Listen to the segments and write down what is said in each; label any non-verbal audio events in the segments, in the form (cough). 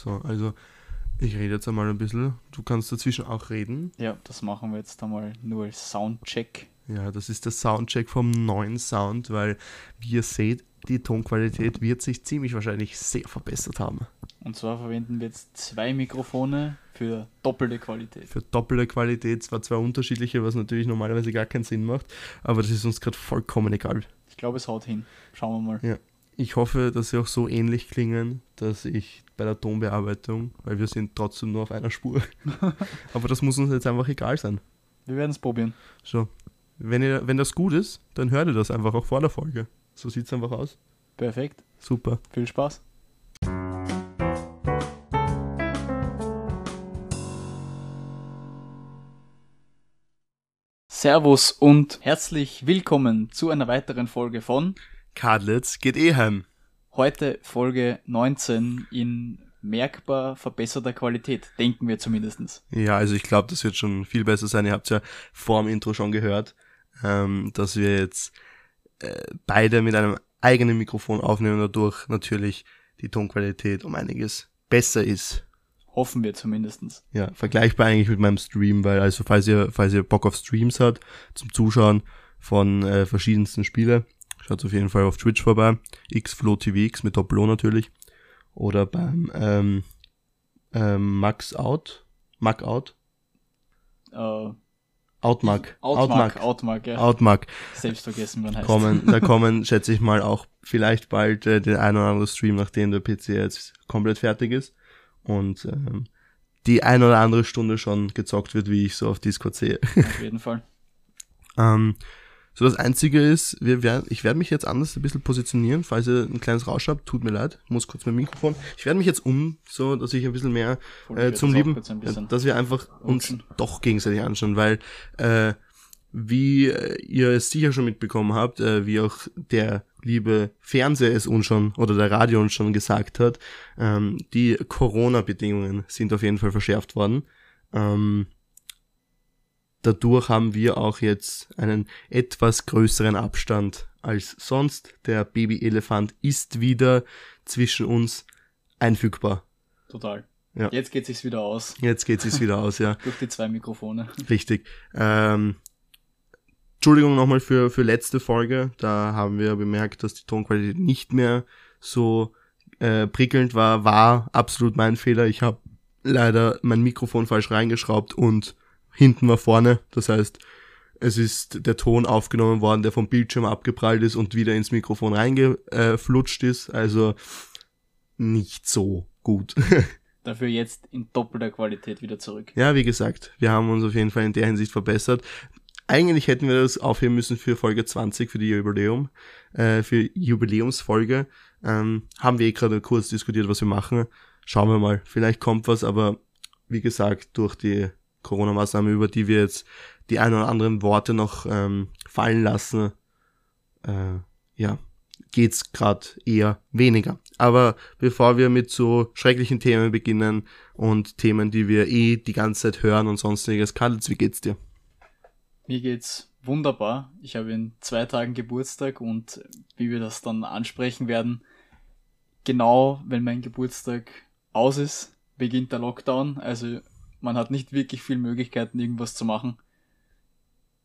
So, also ich rede jetzt einmal ein bisschen. Du kannst dazwischen auch reden. Ja, das machen wir jetzt einmal nur als Soundcheck. Ja, das ist der Soundcheck vom neuen Sound, weil, wie ihr seht, die Tonqualität wird sich ziemlich wahrscheinlich sehr verbessert haben. Und zwar verwenden wir jetzt zwei Mikrofone für doppelte Qualität. Für doppelte Qualität, zwar zwei unterschiedliche, was natürlich normalerweise gar keinen Sinn macht, aber das ist uns gerade vollkommen egal. Ich glaube, es haut hin. Schauen wir mal. Ja. Ich hoffe, dass sie auch so ähnlich klingen, dass ich bei der Tonbearbeitung, weil wir sind trotzdem nur auf einer Spur. (laughs) aber das muss uns jetzt einfach egal sein. Wir werden es probieren. So. Wenn, ihr, wenn das gut ist, dann hört ihr das einfach auch vor der Folge. So sieht es einfach aus. Perfekt. Super. Viel Spaß. Servus und herzlich willkommen zu einer weiteren Folge von Kadlitz geht eh heim. Heute Folge 19 in merkbar verbesserter Qualität, denken wir zumindest. Ja, also ich glaube, das wird schon viel besser sein. Ihr habt ja vor dem Intro schon gehört, ähm, dass wir jetzt äh, beide mit einem eigenen Mikrofon aufnehmen, dadurch natürlich die Tonqualität um einiges besser ist. Hoffen wir zumindest. Ja, vergleichbar eigentlich mit meinem Stream, weil also falls ihr, falls ihr Bock auf Streams habt zum Zuschauen von äh, verschiedensten Spiele, schaut auf jeden Fall auf Twitch vorbei. xflowtvx mit Doppel-O natürlich. Oder beim ähm, ähm, Max Out. Mac Out. Äh, Outmark. Outmark, Outmark, ja. Outmark. Selbst vergessen, wann heißt. kommen, (laughs) da kommen, schätze ich mal, auch vielleicht bald äh, den ein oder anderen Stream, nachdem der PC jetzt komplett fertig ist und ähm, die ein oder andere Stunde schon gezockt wird, wie ich so auf Discord sehe. Auf jeden Fall. (laughs) ähm, so das Einzige ist, wir werden, ich werde mich jetzt anders ein bisschen positionieren, falls ihr ein kleines Rausch habt, tut mir leid, muss kurz mein Mikrofon. Ich werde mich jetzt um, so dass ich ein bisschen mehr äh, zum Lieben, dass wir einfach uns rutschen. doch gegenseitig anschauen, weil äh, wie äh, ihr es sicher schon mitbekommen habt, äh, wie auch der liebe Fernseher es uns schon oder der Radio uns schon gesagt hat, ähm, die Corona-Bedingungen sind auf jeden Fall verschärft worden. Ähm, dadurch haben wir auch jetzt einen etwas größeren Abstand als sonst. Der Babyelefant ist wieder zwischen uns einfügbar. Total. Ja. Jetzt geht sich's wieder aus. Jetzt geht es wieder aus, ja. (laughs) Durch die zwei Mikrofone. Richtig. Ähm, Entschuldigung nochmal für, für letzte Folge. Da haben wir bemerkt, dass die Tonqualität nicht mehr so äh, prickelnd war. War absolut mein Fehler. Ich habe leider mein Mikrofon falsch reingeschraubt und hinten war vorne. Das heißt, es ist der Ton aufgenommen worden, der vom Bildschirm abgeprallt ist und wieder ins Mikrofon reingeflutscht ist. Also nicht so gut. (laughs) Dafür jetzt in doppelter Qualität wieder zurück. Ja, wie gesagt, wir haben uns auf jeden Fall in der Hinsicht verbessert. Eigentlich hätten wir das aufheben müssen für Folge 20, für die Jubiläum, äh, für Jubiläumsfolge. Ähm, haben wir eh gerade kurz diskutiert, was wir machen. Schauen wir mal, vielleicht kommt was, aber wie gesagt, durch die Corona-Maßnahmen, über die wir jetzt die ein oder anderen Worte noch ähm, fallen lassen, äh, ja, geht's gerade eher weniger. Aber bevor wir mit so schrecklichen Themen beginnen und Themen, die wir eh die ganze Zeit hören und sonstiges, Karlitz, wie geht's dir? Mir geht's wunderbar. Ich habe in zwei Tagen Geburtstag und wie wir das dann ansprechen werden, genau wenn mein Geburtstag aus ist, beginnt der Lockdown. Also man hat nicht wirklich viel Möglichkeiten, irgendwas zu machen.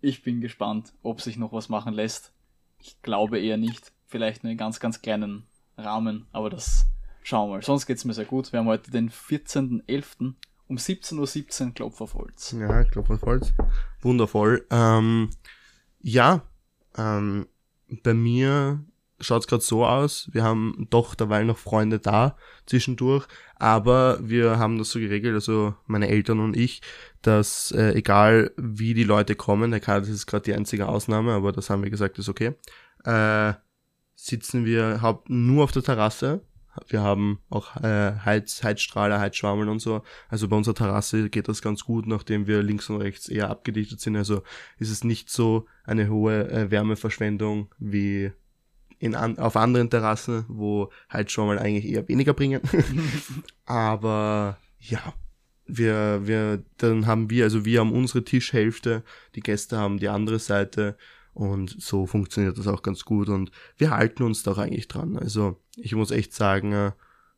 Ich bin gespannt, ob sich noch was machen lässt. Ich glaube eher nicht. Vielleicht nur in ganz, ganz kleinen Rahmen, aber das schauen wir mal. Sonst geht's mir sehr gut. Wir haben heute den 14.11. um 17.17 Uhr Klopf auf Holz. Ja, glaube auf Holz. Wundervoll. Ähm, ja, ähm, bei mir schaut's gerade so aus. Wir haben doch derweil noch Freunde da zwischendurch, aber wir haben das so geregelt, also meine Eltern und ich, dass äh, egal wie die Leute kommen, der das ist gerade die einzige Ausnahme, aber das haben wir gesagt, ist okay, äh, sitzen wir haupt nur auf der Terrasse. Wir haben auch äh, Heiz, Heizstrahler, Heizschwammeln und so. Also bei unserer Terrasse geht das ganz gut, nachdem wir links und rechts eher abgedichtet sind. Also ist es nicht so eine hohe äh, Wärmeverschwendung wie in an, auf anderen Terrassen, wo Heizschwammeln eigentlich eher weniger bringen. (laughs) Aber ja, wir, wir, dann haben wir, also wir haben unsere Tischhälfte, die Gäste haben die andere Seite und so funktioniert das auch ganz gut und wir halten uns da auch eigentlich dran. Also ich muss echt sagen,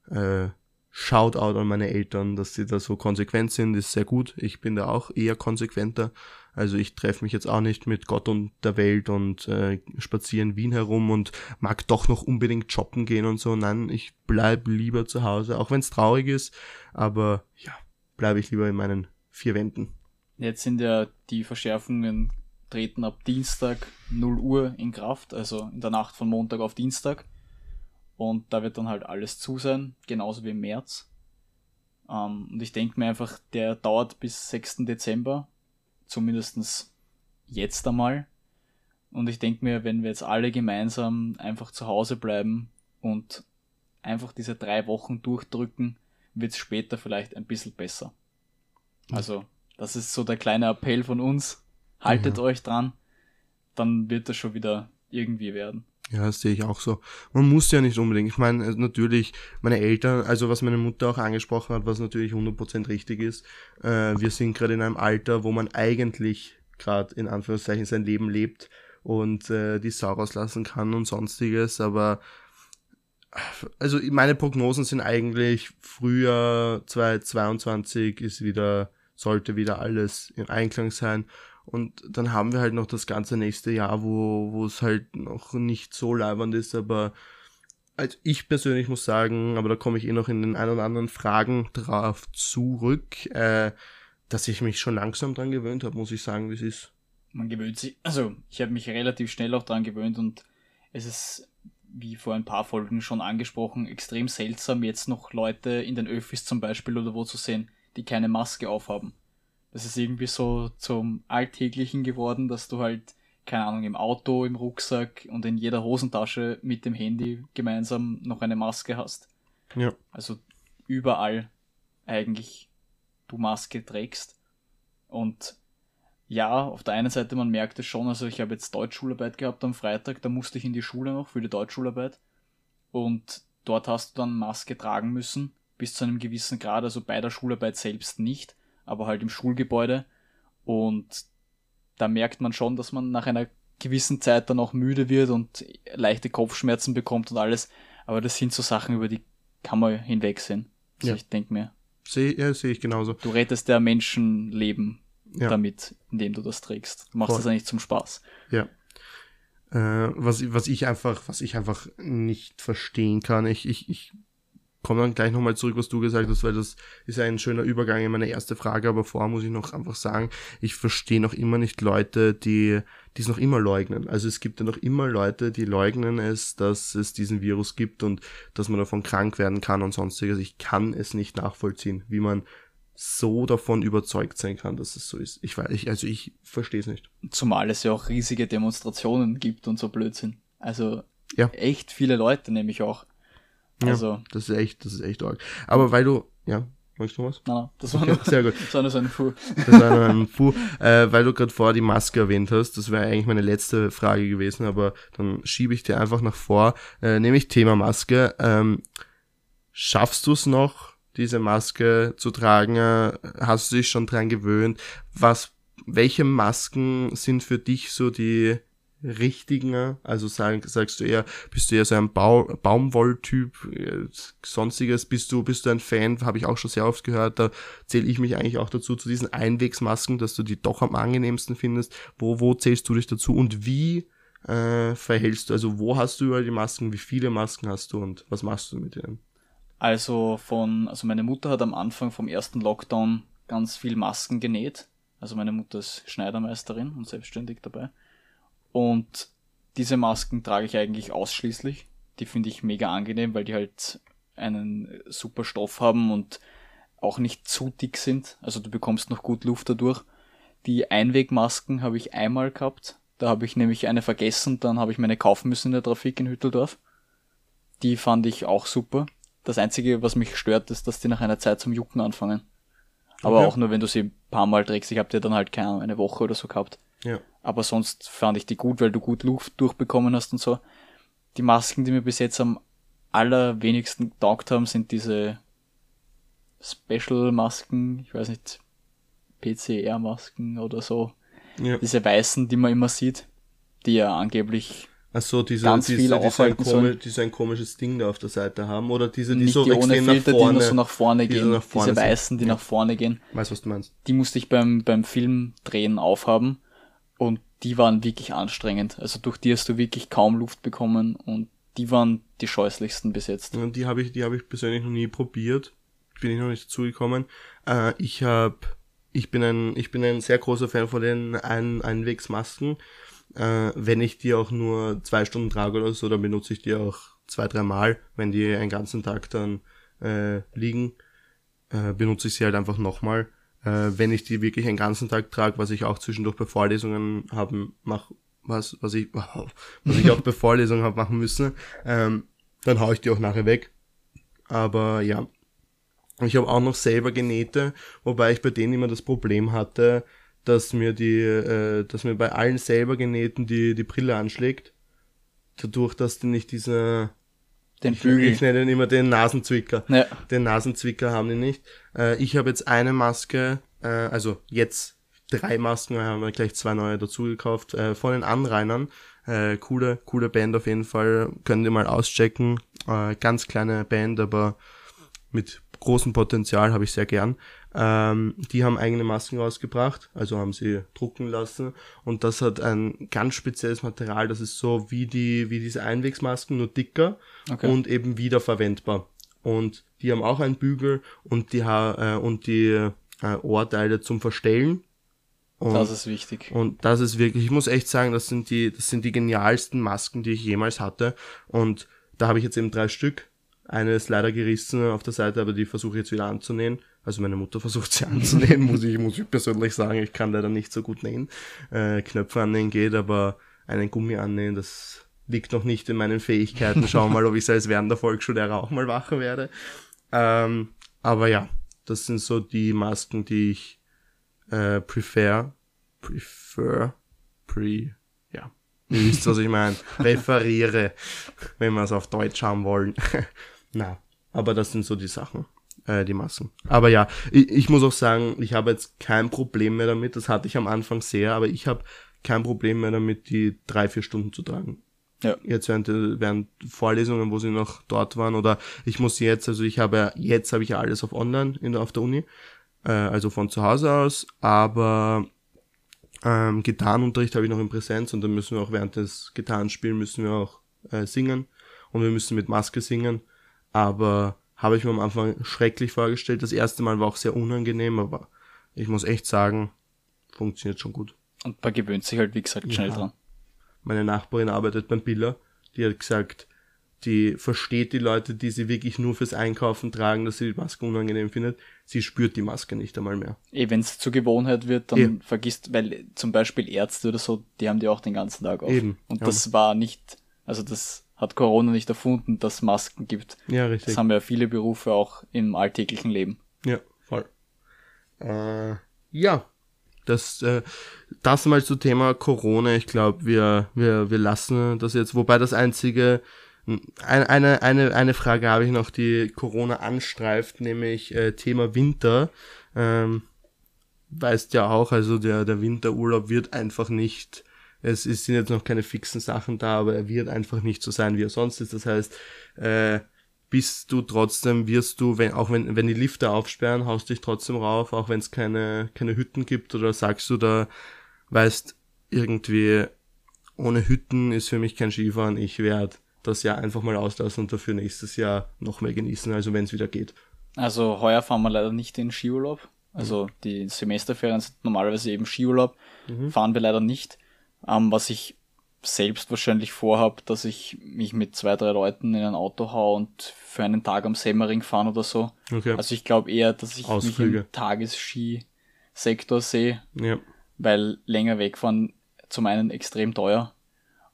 äh, Shoutout an meine Eltern, dass sie da so konsequent sind, ist sehr gut. Ich bin da auch eher konsequenter. Also ich treffe mich jetzt auch nicht mit Gott und der Welt und äh, spaziere in Wien herum und mag doch noch unbedingt shoppen gehen und so. Nein, ich bleib lieber zu Hause, auch wenn es traurig ist. Aber ja, bleibe ich lieber in meinen vier Wänden. Jetzt sind ja die Verschärfungen treten ab Dienstag 0 Uhr in Kraft, also in der Nacht von Montag auf Dienstag. Und da wird dann halt alles zu sein, genauso wie im März. Ähm, und ich denke mir einfach, der dauert bis 6. Dezember, zumindest jetzt einmal. Und ich denke mir, wenn wir jetzt alle gemeinsam einfach zu Hause bleiben und einfach diese drei Wochen durchdrücken, wird es später vielleicht ein bisschen besser. Also, das ist so der kleine Appell von uns. Haltet mhm. euch dran, dann wird das schon wieder irgendwie werden. Ja, das sehe ich auch so. Man muss ja nicht unbedingt. Ich meine, natürlich, meine Eltern, also was meine Mutter auch angesprochen hat, was natürlich 100% richtig ist, äh, wir sind gerade in einem Alter, wo man eigentlich gerade in Anführungszeichen sein Leben lebt und äh, die Sau rauslassen kann und sonstiges, aber also meine Prognosen sind eigentlich früher 2022 ist wieder, sollte wieder alles im Einklang sein und dann haben wir halt noch das ganze nächste Jahr, wo, es halt noch nicht so leibend ist, aber also ich persönlich muss sagen, aber da komme ich eh noch in den ein oder anderen Fragen drauf zurück, äh, dass ich mich schon langsam dran gewöhnt habe, muss ich sagen, wie es ist. Man gewöhnt sich, also ich habe mich relativ schnell auch dran gewöhnt und es ist, wie vor ein paar Folgen schon angesprochen, extrem seltsam, jetzt noch Leute in den Öffis zum Beispiel oder wo zu sehen, die keine Maske aufhaben das ist irgendwie so zum Alltäglichen geworden, dass du halt, keine Ahnung, im Auto, im Rucksack und in jeder Hosentasche mit dem Handy gemeinsam noch eine Maske hast. Ja. Also überall eigentlich du Maske trägst. Und ja, auf der einen Seite, man merkt es schon, also ich habe jetzt Deutschschularbeit gehabt am Freitag, da musste ich in die Schule noch für die Deutschschularbeit. Und dort hast du dann Maske tragen müssen, bis zu einem gewissen Grad, also bei der Schularbeit selbst nicht aber halt im Schulgebäude. Und da merkt man schon, dass man nach einer gewissen Zeit dann auch müde wird und leichte Kopfschmerzen bekommt und alles. Aber das sind so Sachen, über die kann man hinwegsehen. Also ja. ich denke mir. Sehe ja, seh ich genauso. Du rettest ja Menschenleben ja. damit, indem du das trägst. Du machst Voll. das eigentlich zum Spaß. Ja. Äh, was, was ich einfach, was ich einfach nicht verstehen kann, ich, ich, ich komme dann gleich nochmal zurück, was du gesagt hast, weil das ist ein schöner Übergang in meine erste Frage, aber vorher muss ich noch einfach sagen, ich verstehe noch immer nicht Leute, die es noch immer leugnen. Also es gibt ja noch immer Leute, die leugnen es, dass es diesen Virus gibt und dass man davon krank werden kann und sonstiges. Ich kann es nicht nachvollziehen, wie man so davon überzeugt sein kann, dass es so ist. Ich weiß, ich, also ich verstehe es nicht. Zumal es ja auch riesige Demonstrationen gibt und so Blödsinn. Also ja. echt viele Leute nämlich auch. Also. Ja, das ist echt, das ist echt arg. Aber weil du, ja, Magst du was? Nein, nein, das war, okay, nur, sehr gut. (laughs) das war nur so ein Fu. Das war nur ein Fu. Äh, weil du gerade vorher die Maske erwähnt hast, das wäre eigentlich meine letzte Frage gewesen, aber dann schiebe ich dir einfach nach vor. Äh, nämlich Thema Maske. Ähm, schaffst du es noch, diese Maske zu tragen? Äh, hast du dich schon dran gewöhnt? Was, welche Masken sind für dich so die richtigen, also sag, sagst du eher, bist du eher so ein Bau, Baumwolltyp, äh, sonstiges, bist du, bist du ein Fan, habe ich auch schon sehr oft gehört, da zähle ich mich eigentlich auch dazu, zu diesen Einwegsmasken, dass du die doch am angenehmsten findest, wo, wo zählst du dich dazu und wie äh, verhältst du, also wo hast du überall die Masken, wie viele Masken hast du und was machst du mit denen? Also von, also meine Mutter hat am Anfang vom ersten Lockdown ganz viel Masken genäht, also meine Mutter ist Schneidermeisterin und selbstständig dabei. Und diese Masken trage ich eigentlich ausschließlich. Die finde ich mega angenehm, weil die halt einen super Stoff haben und auch nicht zu dick sind. Also du bekommst noch gut Luft dadurch. Die Einwegmasken habe ich einmal gehabt. Da habe ich nämlich eine vergessen, dann habe ich meine kaufen müssen in der Trafik in Hütteldorf. Die fand ich auch super. Das Einzige, was mich stört, ist, dass die nach einer Zeit zum Jucken anfangen. Aber okay. auch nur, wenn du sie ein paar Mal trägst. Ich habe die dann halt keine Ahnung, eine Woche oder so gehabt. Ja. Aber sonst fand ich die gut, weil du gut Luft durchbekommen hast und so. Die Masken, die mir bis jetzt am allerwenigsten taugt haben, sind diese Special-Masken, ich weiß nicht, PCR-Masken oder so. Ja. Diese weißen, die man immer sieht, die ja angeblich Ach so, diese, ganz diese, viel die, so ein komisch, die so ein komisches Ding da auf der Seite haben. Oder diese, die Nicht so die ohne nach Filter, die vorne. nur so nach vorne die gehen. nach vorne Diese sind. weißen, die Ja. nach vorne gehen. Weißt was du meinst? Die musste ich beim, beim Filmdrehen aufhaben. Und die waren wirklich anstrengend. Also durch die hast du wirklich kaum Luft bekommen. Und die waren die scheußlichsten bis jetzt. Und die habe ich, die habe ich persönlich noch nie probiert. Bin ich noch nicht dazu gekommen. Äh, ich habe, ich bin ein, ich bin ein sehr großer Fan von den ein Einwegsmasken. Äh, wenn ich die auch nur zwei Stunden trage oder so, dann benutze ich die auch zwei, drei Mal. Wenn die einen ganzen Tag dann äh, liegen, äh, benutze ich sie halt einfach nochmal. Äh, wenn ich die wirklich einen ganzen Tag trage, was ich auch zwischendurch bei Vorlesungen haben, mach, was, was ich, (laughs) was ich auch bei Vorlesungen habe machen müssen, ähm, dann hau ich die auch nachher weg. Aber ja, ich habe auch noch selber genähte, wobei ich bei denen immer das Problem hatte, dass mir die, äh, dass mir bei allen selber genähten die, die Brille anschlägt. Dadurch, dass die nicht diese, Den ich Bügel. nenne ihn immer den Nasenzwicker. Ja. Den Nasenzwicker haben die nicht. Äh, ich habe jetzt eine Maske, äh, also jetzt drei Masken, wir haben wir gleich zwei neue dazu gekauft, äh, von den Anrainern. Äh, coole, coole Band auf jeden Fall. Könnt ihr mal auschecken. Äh, ganz kleine Band, aber mit großem Potenzial habe ich sehr gern. Ähm, die haben eigene Masken rausgebracht, also haben sie drucken lassen und das hat ein ganz spezielles Material, das ist so wie die wie diese Einwegsmasken, nur dicker Okay. und eben wiederverwendbar. Und die haben auch einen Bügel und die ha äh, und die äh, Ohrteile zum Verstellen. Und Das ist wichtig. und das ist wirklich, ich muss echt sagen, das sind die, das sind die genialsten Masken, die ich jemals hatte. Und da habe ich jetzt eben drei Stück. Eine ist leider gerissen auf der Seite, aber die versuche ich jetzt wieder anzunähen. Also meine Mutter versucht sie (laughs) anzunähen, muss ich, muss ich persönlich sagen. Ich kann leider nicht so gut nähen. Äh, Knöpfe annähen geht, aber einen Gummi annähen, das liegt noch nicht in meinen Fähigkeiten. Schauen wir mal, ob ich als während der Volksschullehrer auch mal machen werde. Ähm, aber ja, das sind so die Masken, die ich äh, prefer, prefer, pre, ja, ihr wisst, was ich meine, präferiere, wenn wir es auf Deutsch haben wollen. (laughs) Na, aber das sind so die Sachen, äh, die Masken. Aber ja, ich, ich muss auch sagen, ich habe jetzt kein Problem mehr damit, das hatte ich am Anfang sehr, aber ich habe kein Problem mehr damit, die drei, vier Stunden zu tragen. Ja. Jetzt während, während Vorlesungen, wo sie noch dort waren, oder ich muss jetzt, also ich habe, ja- jetzt habe ich ja alles auf online in der, auf der Uni, äh, also von zu Hause aus, aber ähm, Gitarrenunterricht habe ich noch in Präsenz und dann müssen wir auch während des Gitarrenspielen müssen wir auch äh, singen und wir müssen mit Maske singen, aber habe ich mir am Anfang schrecklich vorgestellt. Das erste Mal war auch sehr unangenehm, aber ich muss echt sagen, funktioniert schon gut. Und man gewöhnt sich halt, wie gesagt, schnell Ja. dran. Meine Nachbarin arbeitet beim Biller, die hat gesagt, die versteht die Leute, die sie wirklich nur fürs Einkaufen tragen, dass sie die Maske unangenehm findet. Sie spürt die Maske nicht einmal mehr. Eh, wenn es zur Gewohnheit wird, dann Ja. vergisst, weil zum Beispiel Ärzte oder so, die haben die auch den ganzen Tag auf. Eben, Und ja. das war nicht, also das hat Corona nicht erfunden, dass Masken gibt. Ja, richtig. Das haben ja viele Berufe auch im alltäglichen Leben. Ja, voll. Äh, ja, das, äh, das mal zu Thema Corona. Ich glaube, wir, wir, wir lassen das jetzt. Wobei das einzige, eine, eine, eine, eine Frage habe ich noch, die Corona anstreift, nämlich äh, Thema Winter. Ähm, weißt ja auch, also der, der Winterurlaub wird einfach nicht, es, es sind jetzt noch keine fixen Sachen da, aber er wird einfach nicht so sein, wie er sonst ist. Das heißt, äh, bist du trotzdem, wirst du, wenn, auch wenn, wenn die Lifte aufsperren, haust dich trotzdem rauf, auch wenn es keine, keine Hütten gibt oder sagst du da, weißt, irgendwie, ohne Hütten ist für mich kein Skifahren, ich werde das Jahr einfach mal auslassen und dafür nächstes Jahr noch mehr genießen, also wenn es wieder geht. Also heuer fahren wir leider nicht in Skiurlaub. Also die Semesterferien sind normalerweise eben Skiurlaub. Fahren wir leider nicht. Ähm, was ich selbst wahrscheinlich vorhab, dass ich mich mit zwei, drei Leuten in ein Auto hau und für einen Tag am Semmering fahren oder so. Okay. Also ich glaube eher, dass ich Ausflüge. mich im Tagesskisektor sehe, ja. weil länger wegfahren zum einen extrem teuer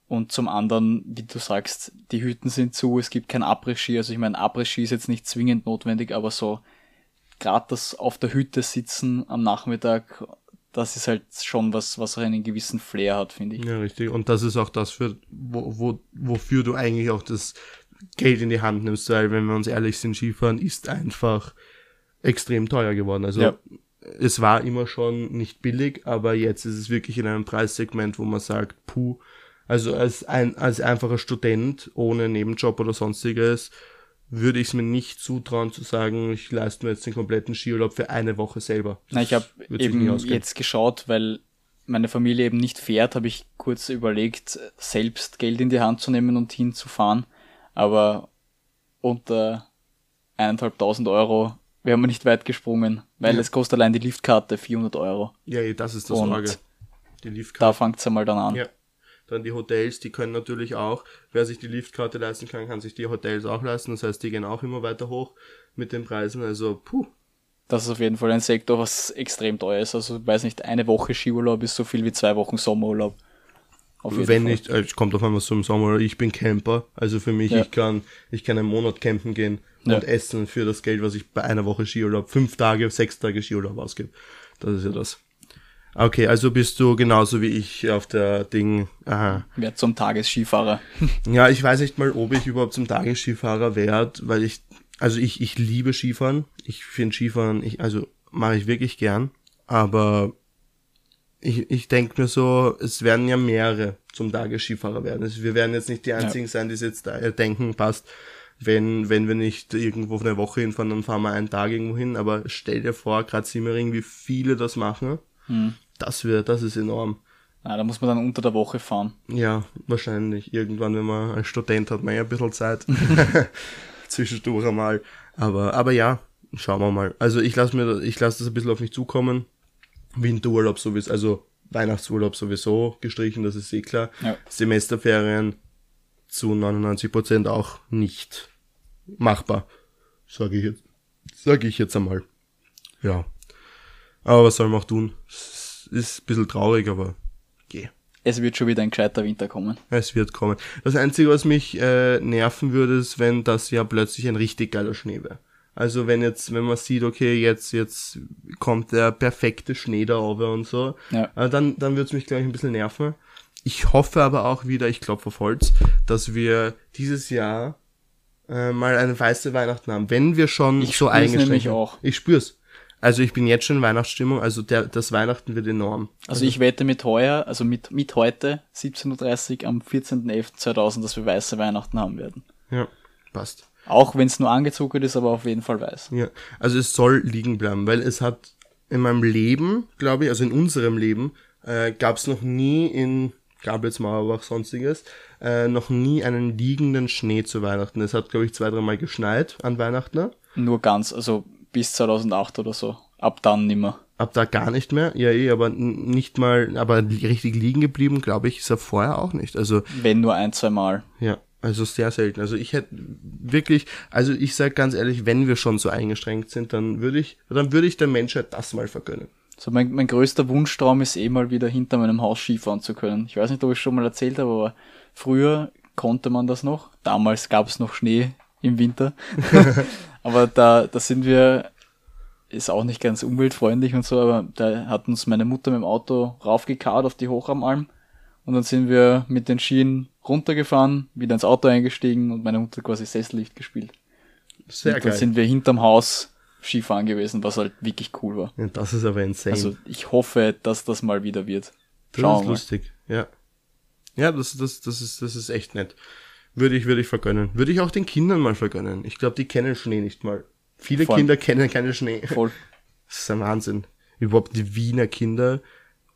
und zum anderen, wie du sagst, die Hütten sind zu, es gibt kein Abriss-Ski. Also ich meine, Abriss-Ski ist jetzt nicht zwingend notwendig, aber so gerade das auf der Hütte sitzen am Nachmittag, das ist halt schon was, was einen gewissen Flair hat, finde ich. Ja, richtig. Und das ist auch das, für, wo, wo, wofür du eigentlich auch das Geld in die Hand nimmst, weil, wenn wir uns ehrlich sind, Skifahren ist einfach extrem teuer geworden. Also, Ja. es war immer schon nicht billig, aber jetzt ist es wirklich in einem Preissegment, wo man sagt, puh, Also als ein als einfacher Student ohne Nebenjob oder sonstiges würde ich es mir nicht zutrauen zu sagen, ich leiste mir jetzt den kompletten Skiurlaub für eine Woche selber. Na, ich habe eben jetzt geschaut, weil meine Familie eben nicht fährt, habe ich kurz überlegt, selbst Geld in die Hand zu nehmen und hinzufahren. Aber unter eineinhalbtausend Euro wären wir nicht weit gesprungen, weil Ja. es kostet allein die Liftkarte 400 Euro. Ja, das ist das Und Sorge. Die Liftkarte. Da fängt's einmal dann an. Ja. Dann die Hotels, die können natürlich auch, wer sich die Liftkarte leisten kann, kann sich die Hotels auch leisten. Das heißt, die gehen auch immer weiter hoch mit den Preisen. Also, puh. Das ist auf jeden Fall ein Sektor, was extrem teuer ist. Also, ich weiß nicht, eine Woche Skiurlaub ist so viel wie zwei Wochen Sommerurlaub. Auf jeden Wenn Fall. nicht, äh, es kommt auf einmal im Sommer, ich bin Camper. Also für mich, Ja. ich kann, ich kann einen Monat campen gehen Ja. und essen für das Geld, was ich bei einer Woche Skiurlaub, fünf Tage, sechs Tage Skiurlaub ausgebe. Das ist ja das. Okay, also bist du genauso wie ich auf der Ding, aha, Wer zum Tagesskifahrer. (laughs) Ja, ich weiß nicht mal, ob ich überhaupt zum Tagesskifahrer werde, weil ich, also ich, ich liebe Skifahren. Ich finde Skifahren, ich, also mache ich wirklich gern. Aber ich, ich denke mir so, es werden ja mehrere zum Tagesskifahrer werden. Also wir werden jetzt nicht die einzigen sein, die es jetzt da denken, passt. Wenn, wenn wir nicht irgendwo auf eine Woche hinfahren, dann fahren wir einen Tag irgendwo hin. Aber stell dir vor, gerade Simmering, wie viele das machen. Das wird, das ist enorm. Na, da muss man dann unter der Woche fahren. Ja, wahrscheinlich. Irgendwann, wenn man als Student hat man ja ein bisschen Zeit. (laughs) (laughs) Zwischendurch einmal. Aber, aber ja, schauen wir mal. Also ich lasse mir, ich lasse das ein bisschen auf mich zukommen. Winterurlaub sowieso, also Weihnachtsurlaub sowieso gestrichen, das ist eh klar. Ja. Semesterferien zu 99 Prozent auch nicht machbar. Sage ich jetzt, sage ich jetzt einmal. Ja. Aber was soll man auch tun? Ist ein bisschen traurig, aber geh. Es wird schon wieder ein gescheiter Winter kommen. Es wird kommen. Das Einzige, was mich äh, nerven würde, ist, wenn das ja plötzlich ein richtig geiler Schnee wäre. Also wenn jetzt, wenn man sieht, okay, jetzt, jetzt kommt der perfekte Schnee da runter und so, Ja. äh, dann, dann würde es mich, glaube ich, ein bisschen nerven. Ich hoffe aber auch wieder, ich klopfe auf Holz, dass wir dieses Jahr äh, mal eine weiße Weihnachten haben. Wenn wir schon Ich so spür's eingeschränkt nämlich auch. Ich spür's. Also ich bin jetzt schon in Weihnachtsstimmung, also der, das Weihnachten wird enorm. Also ich wette mit heuer, also mit, mit heute, 17.30 Uhr am 14.11.2000, dass wir weiße Weihnachten haben werden. Ja, passt. Auch wenn es nur angezuckert ist, aber auf jeden Fall weiß. Ja, also es soll liegen bleiben, weil es hat in meinem Leben, glaube ich, also in unserem Leben, äh, gab es noch nie in Gablitz, Mauerbach, sonstiges, äh, noch nie einen liegenden Schnee zu Weihnachten. Es hat, glaube ich, zwei, dreimal geschneit an Weihnachten. Nur ganz, also bis 2008 oder so. Ab dann nimmer. Ab da gar nicht mehr. Ja, eh, aber nicht mal, aber richtig liegen geblieben, glaube ich, ist er vorher auch nicht. Also, Wenn nur ein, zwei Mal. ja, also sehr selten. Also ich hätte wirklich, also ich sage ganz ehrlich, wenn wir schon so eingeschränkt sind, dann würde ich, dann würde ich der Menschheit das mal vergönnen. So mein, mein größter Wunschtraum ist eh mal wieder hinter meinem Haus Skifahren zu können. Ich weiß nicht, ob ich schon mal erzählt habe, aber früher konnte man das noch. Damals gab es noch Schnee im Winter. (laughs) (laughs) aber da, da sind wir, ist auch nicht ganz umweltfreundlich und so, aber da hat uns meine Mutter mit dem Auto raufgekarrt auf die Hochramalm. Und dann sind wir mit den Skien runtergefahren, wieder ins Auto eingestiegen und meine Mutter quasi Sessellift gespielt. Sehr und dann geil. sind wir hinterm Haus Skifahren gewesen, was halt wirklich cool war. Ja, das ist aber insane. Also ich hoffe, dass das mal wieder wird. Das Schauen ist wir mal. lustig, ja. Ja, das, das, das, ist, das ist echt nett. Würde ich, würde ich vergönnen. Würde ich auch den Kindern mal vergönnen. Ich glaube, die kennen Schnee nicht mal. Viele Voll. Kinder kennen keinen Schnee. Voll. (laughs) Das ist ein Wahnsinn. Überhaupt die Wiener Kinder,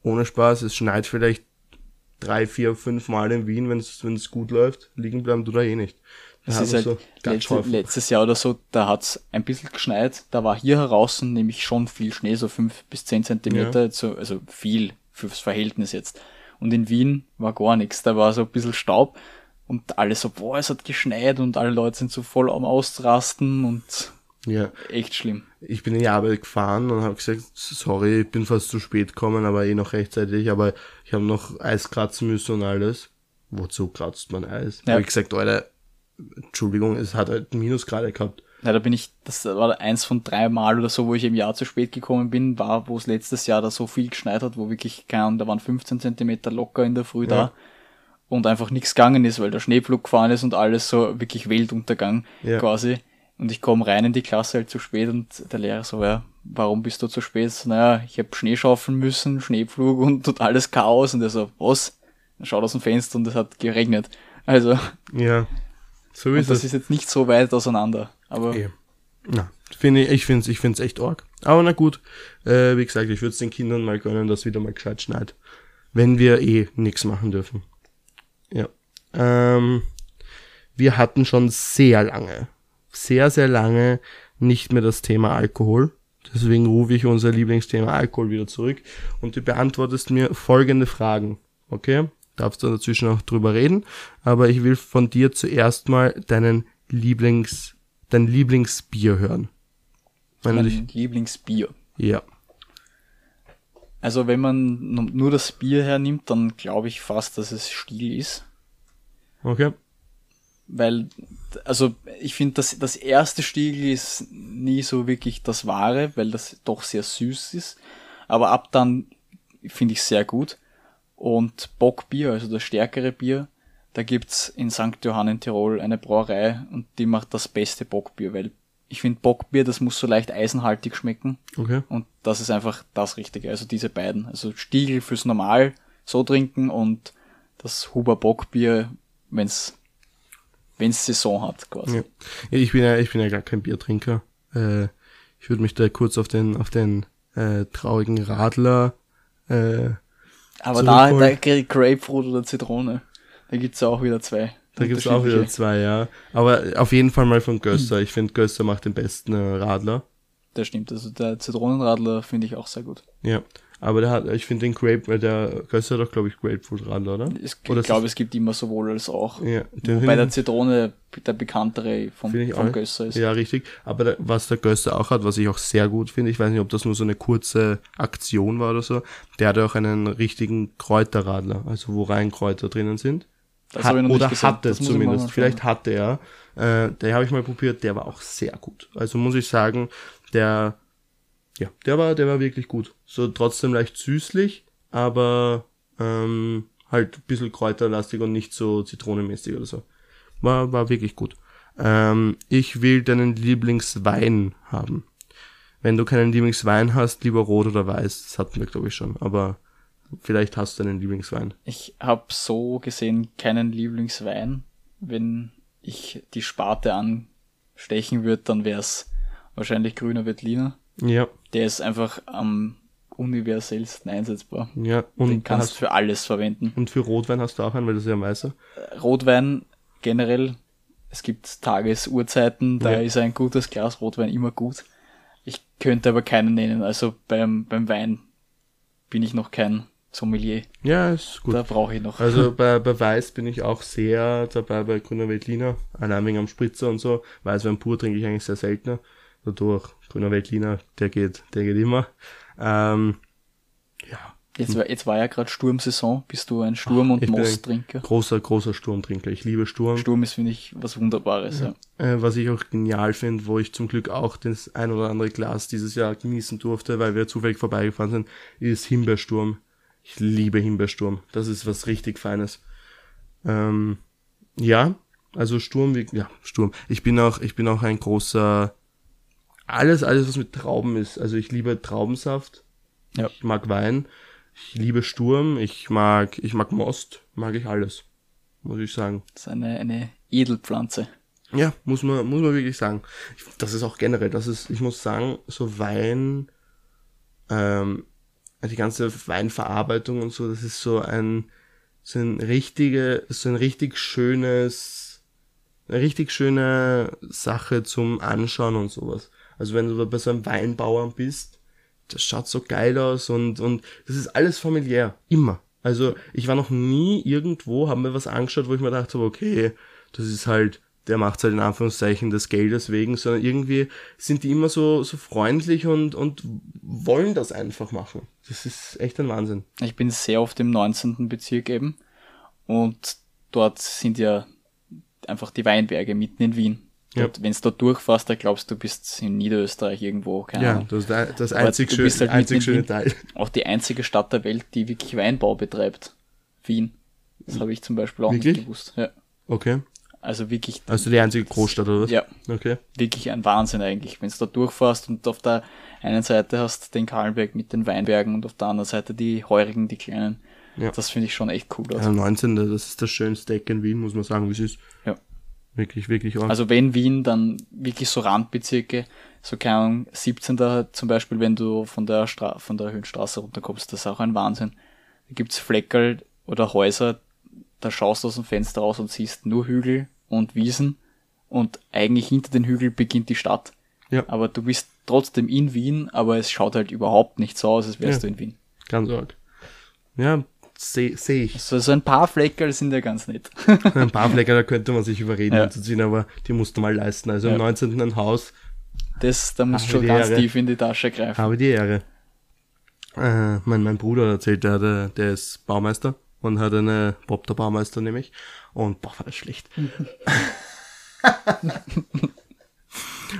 ohne Spaß, es schneit vielleicht drei, vier, fünf Mal in Wien, wenn es gut läuft. Liegen bleiben tut er eh nicht. Das Da ist halt ganz letzte, letztes Jahr oder so, da hat's ein bisschen geschneit. Da war hier heraus nämlich schon viel Schnee, so fünf bis zehn Zentimeter, so, also viel fürs Verhältnis jetzt. Und in Wien war gar nichts. Da war so ein bisschen Staub und alle so, boah, es hat geschneit und alle Leute sind so voll am Ausrasten und Ja. echt schlimm. ich bin in die Arbeit gefahren und habe gesagt, sorry, ich bin fast zu spät gekommen, aber eh noch rechtzeitig, aber ich habe noch Eis kratzen müssen und alles. Wozu kratzt man Eis? Ja. Habe ich gesagt, Alter, Entschuldigung, es hat halt Minusgrade gehabt. Ja, da bin ich, das war eins von drei Mal oder so, wo ich im Jahr zu spät gekommen bin, war, wo es letztes Jahr da so viel geschneit hat, wo wirklich, keine Ahnung, da waren 15 Zentimeter locker in der Früh Ja. da und einfach nichts gegangen ist, weil der Schneepflug gefahren ist und alles so wirklich Weltuntergang Ja. quasi. Und ich komme rein in die Klasse halt zu spät und der Lehrer so, ja, warum bist du zu spät? So, naja, ich habe Schnee schaufeln müssen, Schneepflug und, alles Chaos und er so, was? schaut aus dem Fenster und es hat geregnet. Also, Ja, so und ist das es. ist jetzt nicht so weit auseinander. Aber Eh. Na, finde ich, ich finde es ich find's echt arg. Aber na gut, äh, wie gesagt, ich würde es den Kindern mal gönnen, dass wieder mal gescheit schneit. Wenn wir eh nichts machen dürfen. Ähm, wir hatten schon sehr lange, sehr, sehr lange nicht mehr das Thema Alkohol. Deswegen rufe ich unser Lieblingsthema Alkohol wieder zurück und du beantwortest mir folgende Fragen. Okay? Darfst du dazwischen auch drüber reden, aber ich will von dir zuerst mal deinen Lieblings, dein Lieblingsbier hören. Wenn du dich, mein Lieblingsbier. ja. Also wenn man nu- nur das Bier hernimmt, dann glaube ich fast, dass es Stiel ist. Okay. Weil, also ich finde, das, das erste Stiegel ist nie so wirklich das wahre, weil das doch sehr süß ist. Aber ab dann finde ich sehr gut. Und Bockbier, also das stärkere Bier, da gibt's in St. Johann in Tirol eine Brauerei und die macht das beste Bockbier, weil ich finde Bockbier, das muss so leicht eisenhaltig schmecken. Okay. Und das ist einfach das Richtige. Also diese beiden. Also Stiegel fürs Normal so trinken und das Huber Bockbier, wenn's wenn's Saison hat quasi. Ja. ich bin ja, ich bin ja gar kein Biertrinker. Äh, ich würde mich da kurz auf den, auf den äh, traurigen Radler äh, Aber da, da Grapefruit oder Zitrone, da gibt's ja auch wieder zwei. Da gibt's auch wieder zwei, ja. Aber auf jeden Fall mal von Gösser. Ich finde, Gösser macht den besten äh, Radler. Das stimmt. Also der Zitronenradler finde ich auch sehr gut. Ja. Aber der hat, ich finde den Grape, äh, der Gösser hat doch, glaube ich, Grapefruit Radler, oder? Es, Oder ich glaube, es gibt immer sowohl als auch. Ja, den Wobei der Zitrone der bekanntere vom, vom. Gösser ist. Ja, richtig. Aber der, was der Gösser auch hat, was ich auch sehr gut finde, ich weiß nicht, ob das nur so eine kurze Aktion war oder so, der hat auch einen richtigen Kräuterradler, also wo rein Kräuter drinnen sind. Das Hat, hab ich noch nicht oder hatte zumindest. Vielleicht hatte er. Äh, der habe ich mal probiert, der war auch sehr gut. Also muss ich sagen, der, ja, der war, der war wirklich gut. So trotzdem leicht süßlich, aber ähm, halt ein bisschen kräuterlastig und nicht so zitronenmäßig oder so. War, war wirklich gut. Ähm, ich will deinen Lieblingswein haben. Wenn du keinen Lieblingswein hast, lieber rot oder weiß. Das hatten wir, glaube ich, schon. Aber vielleicht hast du einen Lieblingswein. Ich habe so gesehen keinen Lieblingswein. Wenn ich die Sparte anstechen würde, dann wäre es wahrscheinlich grüner Veltliner. Ja, Der ist einfach am universellsten einsetzbar. ja. Den Und, kannst du für alles verwenden. und für Rotwein hast du auch einen, weil das ist ja weißer. Rotwein generell, es gibt Tagesurzeiten, da Ja. ist ein gutes Glas Rotwein immer gut. Ich könnte aber keinen nennen. Also beim, beim Wein bin ich noch kein Sommelier. Ja, ist gut. Da brauche ich noch. Also (laughs) bei, bei Weiß bin ich auch sehr dabei bei Grüner Veltliner, allein wegen am Spritzer und so. Weißwein pur trinke ich eigentlich sehr seltener. Dadurch, Grüner Veltliner, der geht, der geht immer. Ähm, ja, Jetzt war, jetzt war ja gerade Sturmsaison. Bist du ein Sturm- und ich bin ein Moosttrinker? großer, großer Sturmtrinker. Ich liebe Sturm. Sturm ist, finde ich, was Wunderbares. Ja. Äh, was ich auch genial finde, wo ich zum Glück auch das ein oder andere Glas dieses Jahr genießen durfte, weil wir zufällig vorbeigefahren sind, ist Himbeersturm. Ich liebe Himbeersturm. Das ist was richtig Feines. Ähm, ja, also Sturm, wie, ja, Sturm. Ich bin auch, ich bin auch ein großer, alles, alles, was mit Trauben ist. Also ich liebe Traubensaft. Ja. Ich mag Wein. Ich liebe Sturm. Ich mag, ich mag Most. Mag ich alles. Muss ich sagen. Das ist eine, eine Edelpflanze. Ja, muss man, muss man wirklich sagen. Ich- Das ist auch generell, das ist, ich muss sagen, so Wein, ähm, die ganze Weinverarbeitung und so, das ist so ein, so ein richtige, so ein richtig schönes, eine richtig schöne Sache zum Anschauen und sowas. Also wenn du bei so einem Weinbauern bist, das schaut so geil aus und, und das ist alles familiär. Immer. Also ich war noch nie irgendwo, haben mir was angeschaut, wo ich mir dachte, okay, das ist halt, der macht halt in Anführungszeichen des Geldes wegen, sondern irgendwie sind die immer so, so freundlich und, und wollen das einfach machen. Das ist echt ein Wahnsinn. Ich bin sehr oft im 19. Bezirk eben. Und dort sind ja einfach die Weinberge mitten in Wien. Ja. Und wenn du da durchfährst, da glaubst du, bist in Niederösterreich irgendwo, keine Ja, Ahnung. das ist das einzig, du schön, bist halt einzig schöne Teil. (laughs) Auch die einzige Stadt der Welt, die wirklich Weinbau betreibt. Wien. Das habe ich zum Beispiel auch Wirklich? nicht gewusst. Ja. Okay. Also wirklich, Also die einzige Großstadt, oder was? ja, Okay. wirklich ein Wahnsinn eigentlich. Wenn du da durchfährst und auf der einen Seite hast den Kahlenberg mit den Weinbergen und auf der anderen Seite die Heurigen, die kleinen. Ja. Das finde ich schon echt cool. aus. Ja, 19. Das ist das schönste Eck in Wien, muss man sagen, wie es ist. Ja. Wirklich, wirklich arg. Also wenn Wien, dann wirklich so Randbezirke, so keine Ahnung, 17. zum Beispiel, wenn du von der Stra von der Höhenstraße runterkommst, das ist auch ein Wahnsinn. Da gibt's Fleckerl oder Häuser, da schaust du aus dem Fenster raus und siehst nur Hügel und Wiesen und eigentlich hinter den Hügeln beginnt die Stadt. Ja. Aber du bist trotzdem in Wien, aber es schaut halt überhaupt nicht so aus, als wärst Ja. du in Wien. Ganz arg. Ja, sehe seh ich. So, so ein paar Fleckerl sind ja ganz nett. (laughs) Ein paar Flecker, da könnte man sich überreden Ja. hinzuziehen, aber die musst du mal leisten. Also Ja. im 19. ein Haus, Das, da musst du schon ganz Ehre. tief in die Tasche greifen. habe die Ehre. Äh, mein, mein Bruder erzählt, der, hatte, der ist Baumeister und hat eine Bob der Baumeister nämlich. Und boah, war das schlecht. (laughs)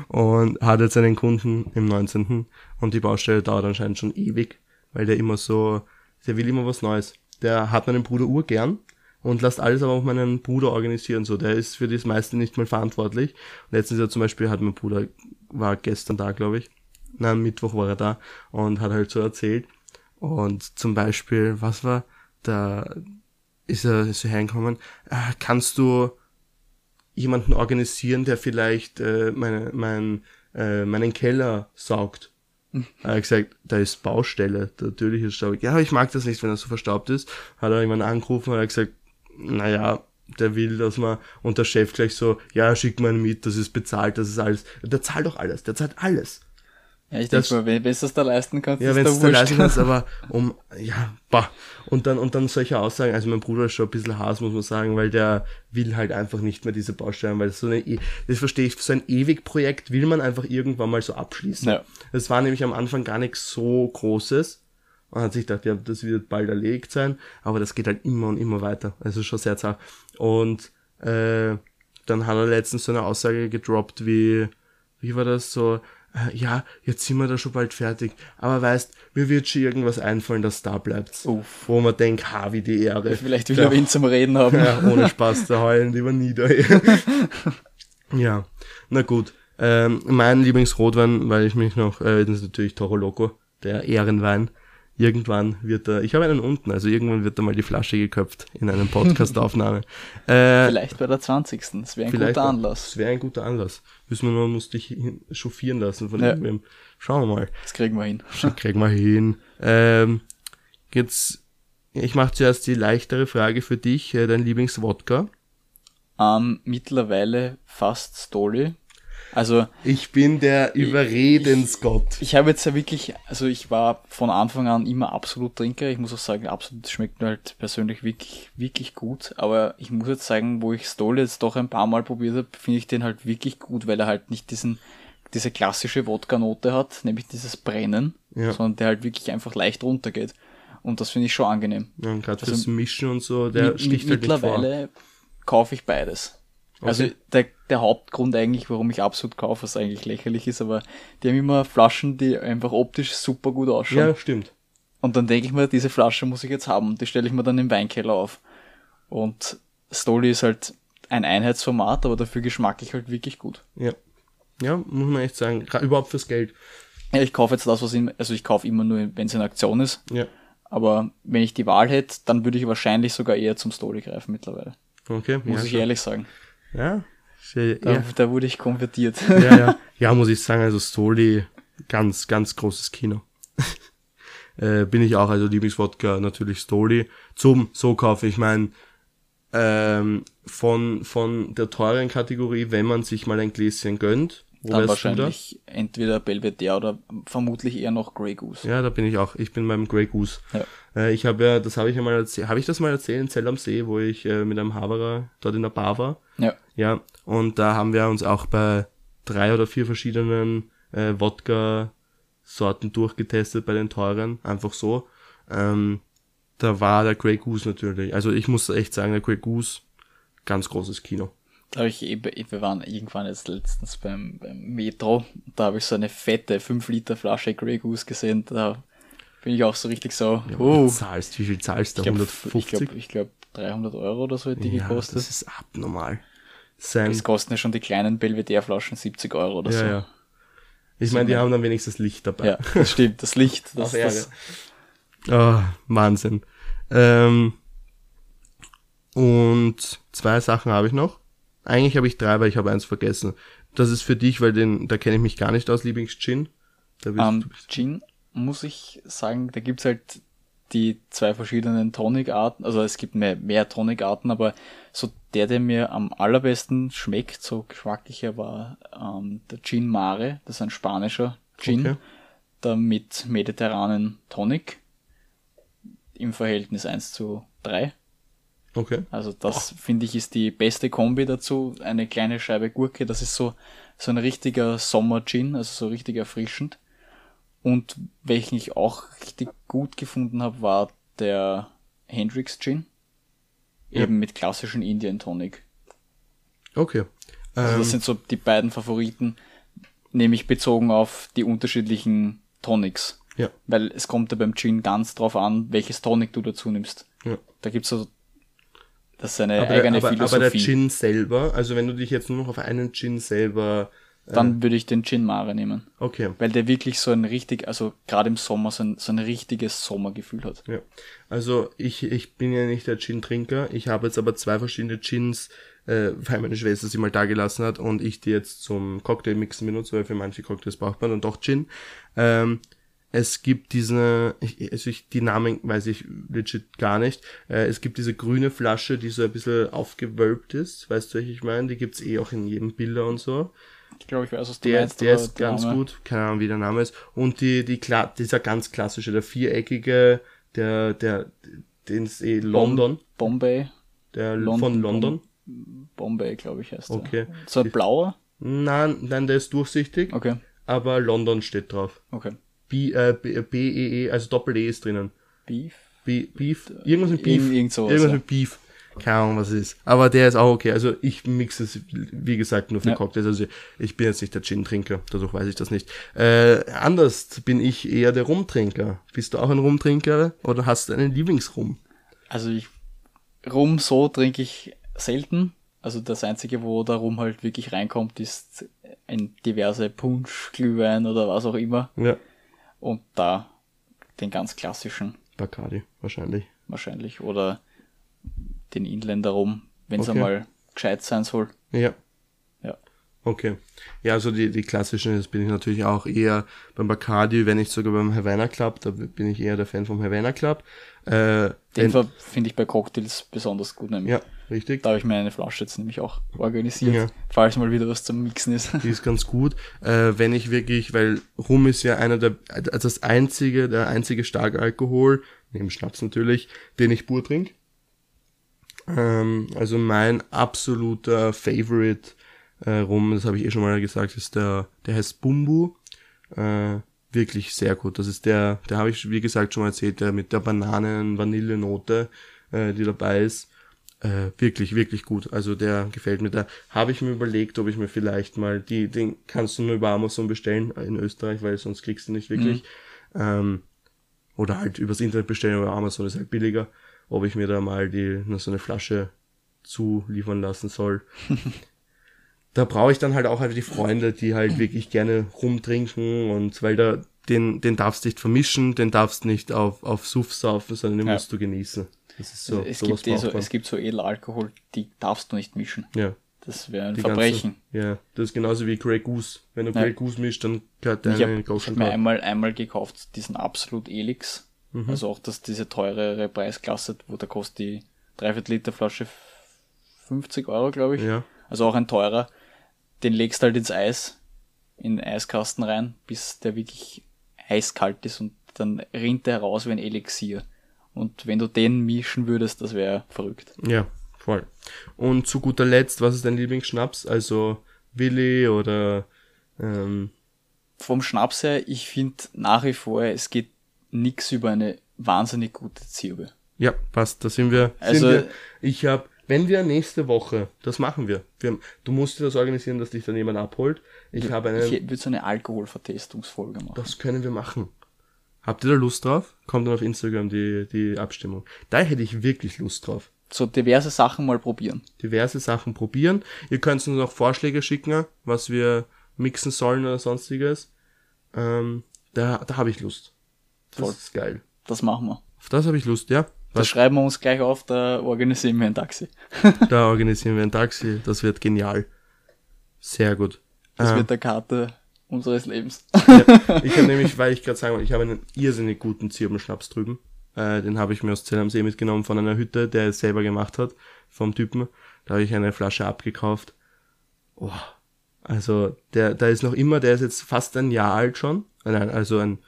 und hat jetzt einen Kunden im 19. Und die Baustelle dauert anscheinend schon ewig, weil der immer so, der will immer was Neues. Der hat meinen Bruder urgern und lässt alles aber auf meinen Bruder organisieren. So, der ist für das meiste nicht mal verantwortlich. Letztens ja zum Beispiel hat mein Bruder, war gestern da, glaube ich. Am Mittwoch war er da und hat halt so erzählt. Und zum Beispiel, was war, da ist er so hergekommen, äh, kannst du jemanden organisieren, der vielleicht äh, meine, mein, äh, meinen Keller saugt? Er hat gesagt, da ist Baustelle, natürlich ist es staubig. Ja, aber ich mag das nicht, wenn er so verstaubt ist. Hat er jemanden angerufen und hat gesagt, naja, der will, dass man, und der Chef gleich so, ja, schick mal mit, das ist bezahlt, das ist alles. Der zahlt doch alles, der zahlt alles. Ja, ich Das- denke mal, wenn wenn du das da leisten kannst, Ja, ist wenn da es wurscht. leisten kannst, aber (laughs) um, ja, bah. Und dann, und dann solche Aussagen, also mein Bruder ist schon ein bisschen Hass, muss man sagen, weil der will halt einfach nicht mehr diese Baustellen, weil so eine, E- das verstehe ich, so ein Ewig-Projekt will man einfach irgendwann mal so abschließen. Ja. Das war nämlich am Anfang gar nichts so Großes. Man hat sich gedacht, ja, das wird bald erlegt sein, aber das geht halt immer und immer weiter. Also schon sehr zart. Und äh, dann hat er letztens so eine Aussage gedroppt wie, wie war das so, äh, ja, jetzt sind wir da schon bald fertig, aber weißt, mir wird schon irgendwas einfallen, dass da bleibt. Uff. Wo man denkt, ha, wie die Ehre. Vielleicht will er wen zum Reden haben. ja, ohne Spaß, da heulen lieber nieder. (laughs) ja, na gut. Ähm, mein Lieblingsrotwein, weil ich mich noch, äh, das ist natürlich Toro Loco, der Ehrenwein. Irgendwann wird er, ich habe einen unten, also irgendwann wird da mal die Flasche geköpft in einer Podcast-Aufnahme. (laughs) äh, Vielleicht bei der 20. Das wäre ein guter Anlass. Das wäre ein guter Anlass. Müssen wir nur, muss dich hin- chauffieren lassen von Ja. irgendwem. Schauen wir mal. Das kriegen wir hin. Kriegen wir hin. Ähm, jetzt, ich mache zuerst die leichtere Frage für dich, äh, dein Lieblingswodka. Ähm, mittlerweile fast Stoli. Also Ich bin der Überredensgott. ich habe jetzt ja wirklich, also ich war von Anfang an immer absolut Trinker. Ich muss auch sagen, absolut schmeckt mir halt persönlich wirklich, wirklich gut. Aber ich muss jetzt sagen, wo ich Stoli jetzt doch ein paar Mal probiert habe, finde ich den halt wirklich gut, weil er halt nicht diesen, diese klassische Wodka-Note hat, nämlich dieses Brennen, Ja. sondern der halt wirklich einfach leicht runtergeht. Und das finde ich schon angenehm. Ja, Gerade Also fürs Mischen und so, der sticht halt mittlerweile kaufe ich beides. Also Okay. der, der Hauptgrund eigentlich, warum ich absolut kaufe, was eigentlich lächerlich ist, aber die haben immer Flaschen, die einfach optisch super gut ausschauen. Ja, stimmt. Und dann denke ich mir, diese Flasche muss ich jetzt haben die stelle ich mir dann im Weinkeller auf. Und Stoli ist halt ein Einheitsformat, aber dafür geschmacklich halt wirklich gut. Ja. Ja, muss man echt sagen. Überhaupt fürs Geld. Ja, ich kaufe jetzt das, was in, also ich kaufe immer nur, wenn es in Aktion ist. Ja. Aber wenn ich die Wahl hätte, dann würde ich wahrscheinlich sogar eher zum Stoli greifen mittlerweile. Okay. Muss ja, ich schon. ehrlich sagen. Ja. Sehr, Da, ja. da wurde ich konvertiert. ja, ja. (laughs) Ja, muss ich sagen, also Stoli, ganz, ganz großes Kino. (laughs) äh, bin ich auch, also Lieblingswodka natürlich Stoli. Zum so kaufe ich mein ähm, von, von der teuren Kategorie, wenn man sich mal ein Gläschen gönnt. Wo Dann du da? wahrscheinlich entweder Belvedere oder vermutlich eher noch Grey Goose. Ja, da bin ich auch. Ich bin beim Grey Goose. Ja. Äh, ich habe ja, das habe ich ja mal erzählt, habe ich das mal erzählt in Zell am See, wo ich äh, mit einem Haberer dort in der Bar war. Ja. Ja, und da haben wir uns auch bei drei oder vier verschiedenen äh, Wodka-Sorten durchgetestet bei den teuren, einfach so. Ähm, da war der Grey Goose natürlich. Also ich muss echt sagen, der Grey Goose, ganz großes Kino. Habe ich wir waren irgendwann jetzt letztens beim, beim Metro, da habe ich so eine fette 5 Liter Flasche Grey Goose gesehen, da bin ich auch so richtig so, Ja, oh, zahlst, wie viel zahlst du? ich glaube, 150? ich glaub, ich glaub 300 Euro oder so hat die ja, gekostet. das ist abnormal. Sein, Es kosten ja schon die kleinen Belvedere-Flaschen 70 Euro oder ja, so. ja. Ich meine, die haben dann wenigstens Licht dabei. Ja, das stimmt, das Licht, (laughs) das, das Oh, Wahnsinn. Ähm, und zwei Sachen habe ich noch. Eigentlich habe ich drei, weil ich habe eins vergessen. Das ist für dich, weil den, da kenne ich mich gar nicht aus, Lieblings-Gin. Bist Ähm, Gin, muss ich sagen, da gibt's halt die zwei verschiedenen Tonic-Arten, also es gibt mehr, mehr Tonic-Arten, aber so der, der mir am allerbesten schmeckt, so geschmacklicher, war ähm, der Gin Mare, das ist ein spanischer Gin, Okay. da mit mediterranen Tonic im Verhältnis 1 zu 3. Okay. Also das finde ich ist die beste Kombi dazu. Eine kleine Scheibe Gurke, das ist so, so ein richtiger Sommer-Gin, also so richtig erfrischend. Und welchen ich auch richtig gut gefunden habe, war der Hendrix Gin. Ja. Eben mit klassischen Indian Tonic. Okay. Also Ähm, das sind so die beiden Favoriten, nämlich bezogen auf die unterschiedlichen Tonics. ja, Weil es kommt ja beim Gin ganz drauf an, welches Tonic du dazu nimmst. ja. Da gibt's so, das ist eine Aber, der, eigene aber, Philosophie. aber der Gin selber, also wenn du dich jetzt nur noch auf einen Gin selber, Dann würde ich den Gin Mare nehmen. okay. Weil der wirklich so ein richtig, also gerade im Sommer so ein, so ein richtiges Sommergefühl hat. Ja. Also ich, ich bin ja nicht der Gin-Trinker. Ich habe jetzt aber zwei verschiedene Gins, äh, weil meine Schwester sie mal da gelassen hat und ich die jetzt zum Cocktailmixen benutze, weil für manche Cocktails braucht man dann doch Gin. Ähm, es gibt diese, ich, also ich, die Namen weiß ich legit gar nicht. Äh, es gibt diese grüne Flasche, die so ein bisschen aufgewölbt ist. Weißt du, welche ich meine? Die gibt's eh auch in jedem Bilder und so. Ich glaube, ich weiß, was du Der, meinst. der ist ganz Name- gut, keine Ahnung, wie der Name ist. Und die, die, dieser ganz klassische, der viereckige, der, der, den ist eh London, Bombay. der London- von London. Bombay, glaube ich, heißt der. Okay. So ein blauer? Nein, nein, der ist durchsichtig, Okay, aber London steht drauf. okay. B, äh, B, B, E, E, also Doppel-E ist drinnen. Beef? B, Beef, irgendwas mit Beef. Irgend- irgend sowas, irgendwas ja. mit Beef. Keine Ahnung, was es ist. Aber der ist auch okay. Also ich mixe es, wie gesagt, nur für Ja. Cocktails. Also ich bin jetzt nicht der Gin-Trinker, dadurch weiß ich das nicht. Äh, anders bin ich eher der Rumtrinker. Bist du auch ein Rumtrinker oder hast du einen Lieblingsrum? Also ich, Rum so trinke ich selten. Also das einzige, wo der Rum halt wirklich reinkommt, ist ein diverse Punsch, Glühwein oder was auch immer. Ja. Und da den ganz klassischen Bacardi, wahrscheinlich. wahrscheinlich. Oder den Inländer Rum, wenn es Okay. einmal gescheit sein soll. Ja. Ja. Okay. Ja, also die, die klassischen, das bin ich natürlich auch eher beim Bacardi, wenn nicht sogar beim Havana Club, da bin ich eher der Fan vom Havana Club. Äh, Den finde ich bei Cocktails besonders gut. Nämlich. ja, richtig. Da habe ich mir eine Flasche jetzt nämlich auch organisiert, Ja. falls mal wieder was zum Mixen ist. Die ist ganz gut. Äh, wenn ich wirklich, weil Rum ist ja einer der, also das einzige, der einzige starke Alkohol, neben Schnaps natürlich, den ich pur trinke. Ähm, also mein absoluter Favorite äh, Rum, das habe ich eh schon mal gesagt, ist der, der heißt Bumbu. Äh, wirklich sehr gut. Das ist der, der habe ich, wie gesagt, schon mal erzählt, der mit der Bananen-Vanille-Note, äh, die dabei ist. Äh, wirklich, wirklich gut. Also der gefällt mir. Da habe ich mir überlegt, ob ich mir vielleicht mal die, den kannst du nur über Amazon bestellen in Österreich, weil sonst kriegst du nicht wirklich. Ähm, oder halt übers Internet bestellen, aber Amazon ist halt billiger. Ob ich mir da mal die, nur so eine Flasche zuliefern lassen soll. (laughs) da brauche ich dann halt auch halt die Freunde, die halt wirklich gerne rumtrinken und weil da den, den darfst nicht vermischen, den darfst nicht auf, auf Suff saufen, sondern den Ja. musst du genießen. Das ist so, es, sowas gibt eh so, es gibt so Edelalkohol, die darfst du nicht mischen. Ja. Das wäre ein Die Verbrechen. Ganze, ja, das ist genauso wie Grey Goose. Wenn du Ja. Grey Goose mischst, dann gehört ich deine habe Ghost hab mir einmal, einmal gekauft, diesen Absolut Elix. Mhm. Also auch das, diese teurere Preisklasse, wo da kostet die 3 Liter Flasche 50 Euro, glaube ich. Ja. Also auch ein teurer. Den legst halt ins Eis, in den Eiskasten rein, bis der wirklich eiskalt ist und dann rinnt der raus wie ein Elixier. Und wenn du den mischen würdest, das wäre verrückt. Ja, voll. Und zu guter Letzt, was ist dein Lieblingsschnaps? Also Willi oder ähm, Vom Schnaps her, ich finde nach wie vor, es geht nix über eine wahnsinnig gute Zirbe. ja, passt, da sind wir. Also- sind wir. Ich habe, wenn wir nächste Woche, das machen wir. wir haben, du musst dir das organisieren, dass dich dann jemand abholt. Ich habe einen, Ich würde so eine Alkoholvertestungsfolge machen. das können wir machen. Habt ihr da Lust drauf? Kommt dann auf Instagram die, die Abstimmung. Da hätte ich wirklich Lust drauf. So diverse Sachen mal probieren. diverse Sachen probieren. Ihr könnt uns noch Vorschläge schicken, was wir mixen sollen oder sonstiges. Ähm, da da habe ich Lust. Das Voll. ist geil. Das machen wir. Auf das habe ich Lust, ja. Da schreiben wir uns gleich auf, da organisieren wir ein Taxi. (laughs) Da organisieren wir ein Taxi. Das wird genial. Sehr gut. Das Ähm, wird der Karte unseres Lebens. Ja, (laughs) ich habe nämlich, weil ich gerade sagen wollte, ich habe einen irrsinnig guten Zirbenschnaps drüben. Äh, den habe ich mir aus Zell am See mitgenommen von einer Hütte, der es selber gemacht hat, vom Typen. Da habe ich eine Flasche abgekauft. Oh, also der, da ist noch immer, der ist jetzt fast ein Jahr alt schon. Äh, Nein, also ein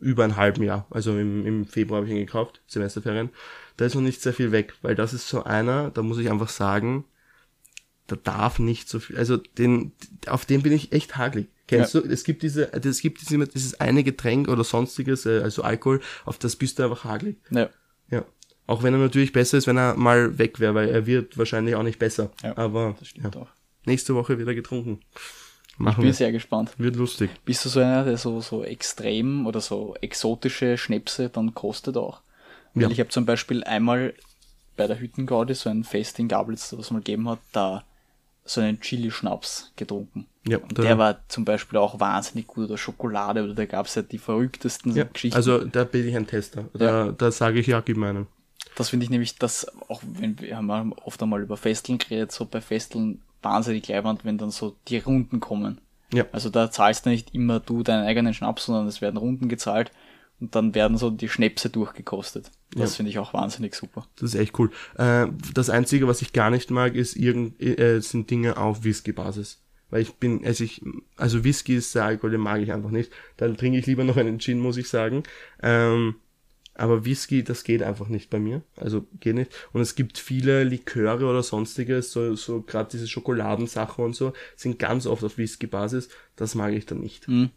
über ein halben Jahr. Also im, im Februar habe ich ihn gekauft, Semesterferien. Da ist noch nicht sehr viel weg, weil das ist so einer, da muss ich einfach sagen, da darf nicht so viel, also den, auf den bin ich echt hagelig. Kennst du, es gibt diese, es gibt diese, dieses eine Getränk oder sonstiges, äh, also Alkohol, auf das bist du einfach hagelig. Ja. Ja. Auch wenn er natürlich besser ist, wenn er mal weg wäre, weil er wird wahrscheinlich auch nicht besser. Ja, Aber Das stimmt ja, auch. nächste Woche wieder getrunken. Ich Machen bin wir. sehr gespannt. Wird lustig. Bist du so einer, der so, so extrem oder so exotische Schnäpse dann kostet auch? Weil Ja. ich habe zum Beispiel einmal bei der Hüttengaudi so ein Fest in Gablitz, was man gegeben hat, da so einen Chili-Schnaps getrunken. Ja, Und der war zum Beispiel auch wahnsinnig gut oder Schokolade oder da gab es ja die verrücktesten Ja, Geschichten. also da bin ich ein Tester. Da, da sage ich ja, gib mir einen. Das finde ich nämlich, dass auch wenn wir haben oft einmal über Festeln geredet, so bei Festeln wahnsinnig leibend, wenn dann so die Runden kommen. Ja. Also da zahlst du nicht immer du deinen eigenen Schnaps, sondern es werden Runden gezahlt und dann werden so die Schnäpse durchgekostet. Das Ja. finde ich auch wahnsinnig super. Das ist echt cool. Äh, das Einzige, was ich gar nicht mag, ist irgend, äh, sind Dinge auf Whisky-Basis. Weil ich bin, also ich, also Whisky ist der Alkohol, den mag ich einfach nicht. Dann trinke ich lieber noch einen Gin, muss ich sagen. Ähm, aber Whisky, das geht einfach nicht bei mir. Also geht nicht. Und es gibt viele Liköre oder sonstiges, so, so gerade diese Schokoladensachen und so, sind ganz oft auf Whisky-Basis. Das mag ich dann nicht. Hm.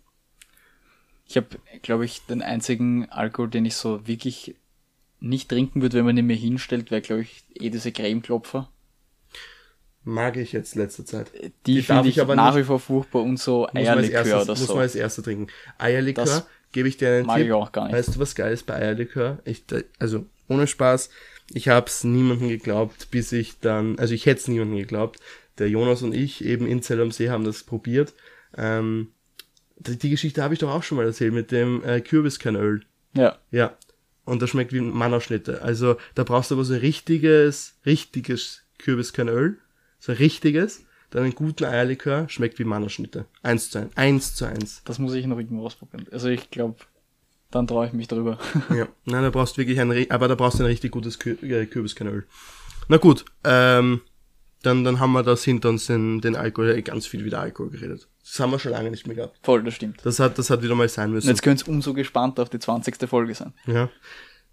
Ich habe, glaube ich, den einzigen Alkohol, den ich so wirklich nicht trinken würde, wenn man ihn mir hinstellt, wäre, glaube ich, eh diese Cremeklopfer. Mag ich jetzt letzter Zeit. Die, Die darf finde ich ich aber nach nicht- wie vor furchtbar und so Muss Eierlikör erstes, oder muss so. man als erster trinken. Eierlikör, Das gebe ich dir einen mag Tipp. ich auch gar nicht. Weißt du, was geil ist bei Eierlikör? Ich, also, ohne Spaß, ich hab's niemandem geglaubt, bis ich dann, also ich hätte es niemandem geglaubt. Der Jonas und ich eben in Zell am See haben das probiert. Ähm, die, Geschichte habe ich doch auch schon mal erzählt mit dem äh, Kürbiskernöl. Ja, Ja. Und das schmeckt wie Mannerschnitte. Also da brauchst du aber so ein richtiges, richtiges Kürbiskernöl. So ein richtiges. Dann einen guten Eierlikör. Schmeckt wie Mannerschnitte. Eins zu eins. Eins zu eins. das muss ich noch irgendwo ausprobieren. Also ich glaube, dann traue ich mich drüber. (laughs) Ja. Nein, da brauchst du wirklich ein, aber da brauchst du ein richtig gutes Kür äh, Kürbiskernöl. Na gut, ähm, dann, dann haben wir das hinter uns den, den Alkohol, ganz viel wieder Alkohol geredet. Das haben wir schon lange nicht mehr gehabt. Voll, das stimmt. Das hat, das hat wieder mal sein Und müssen. jetzt könnt ihr umso gespannter auf die 20. Folge sein. Ja.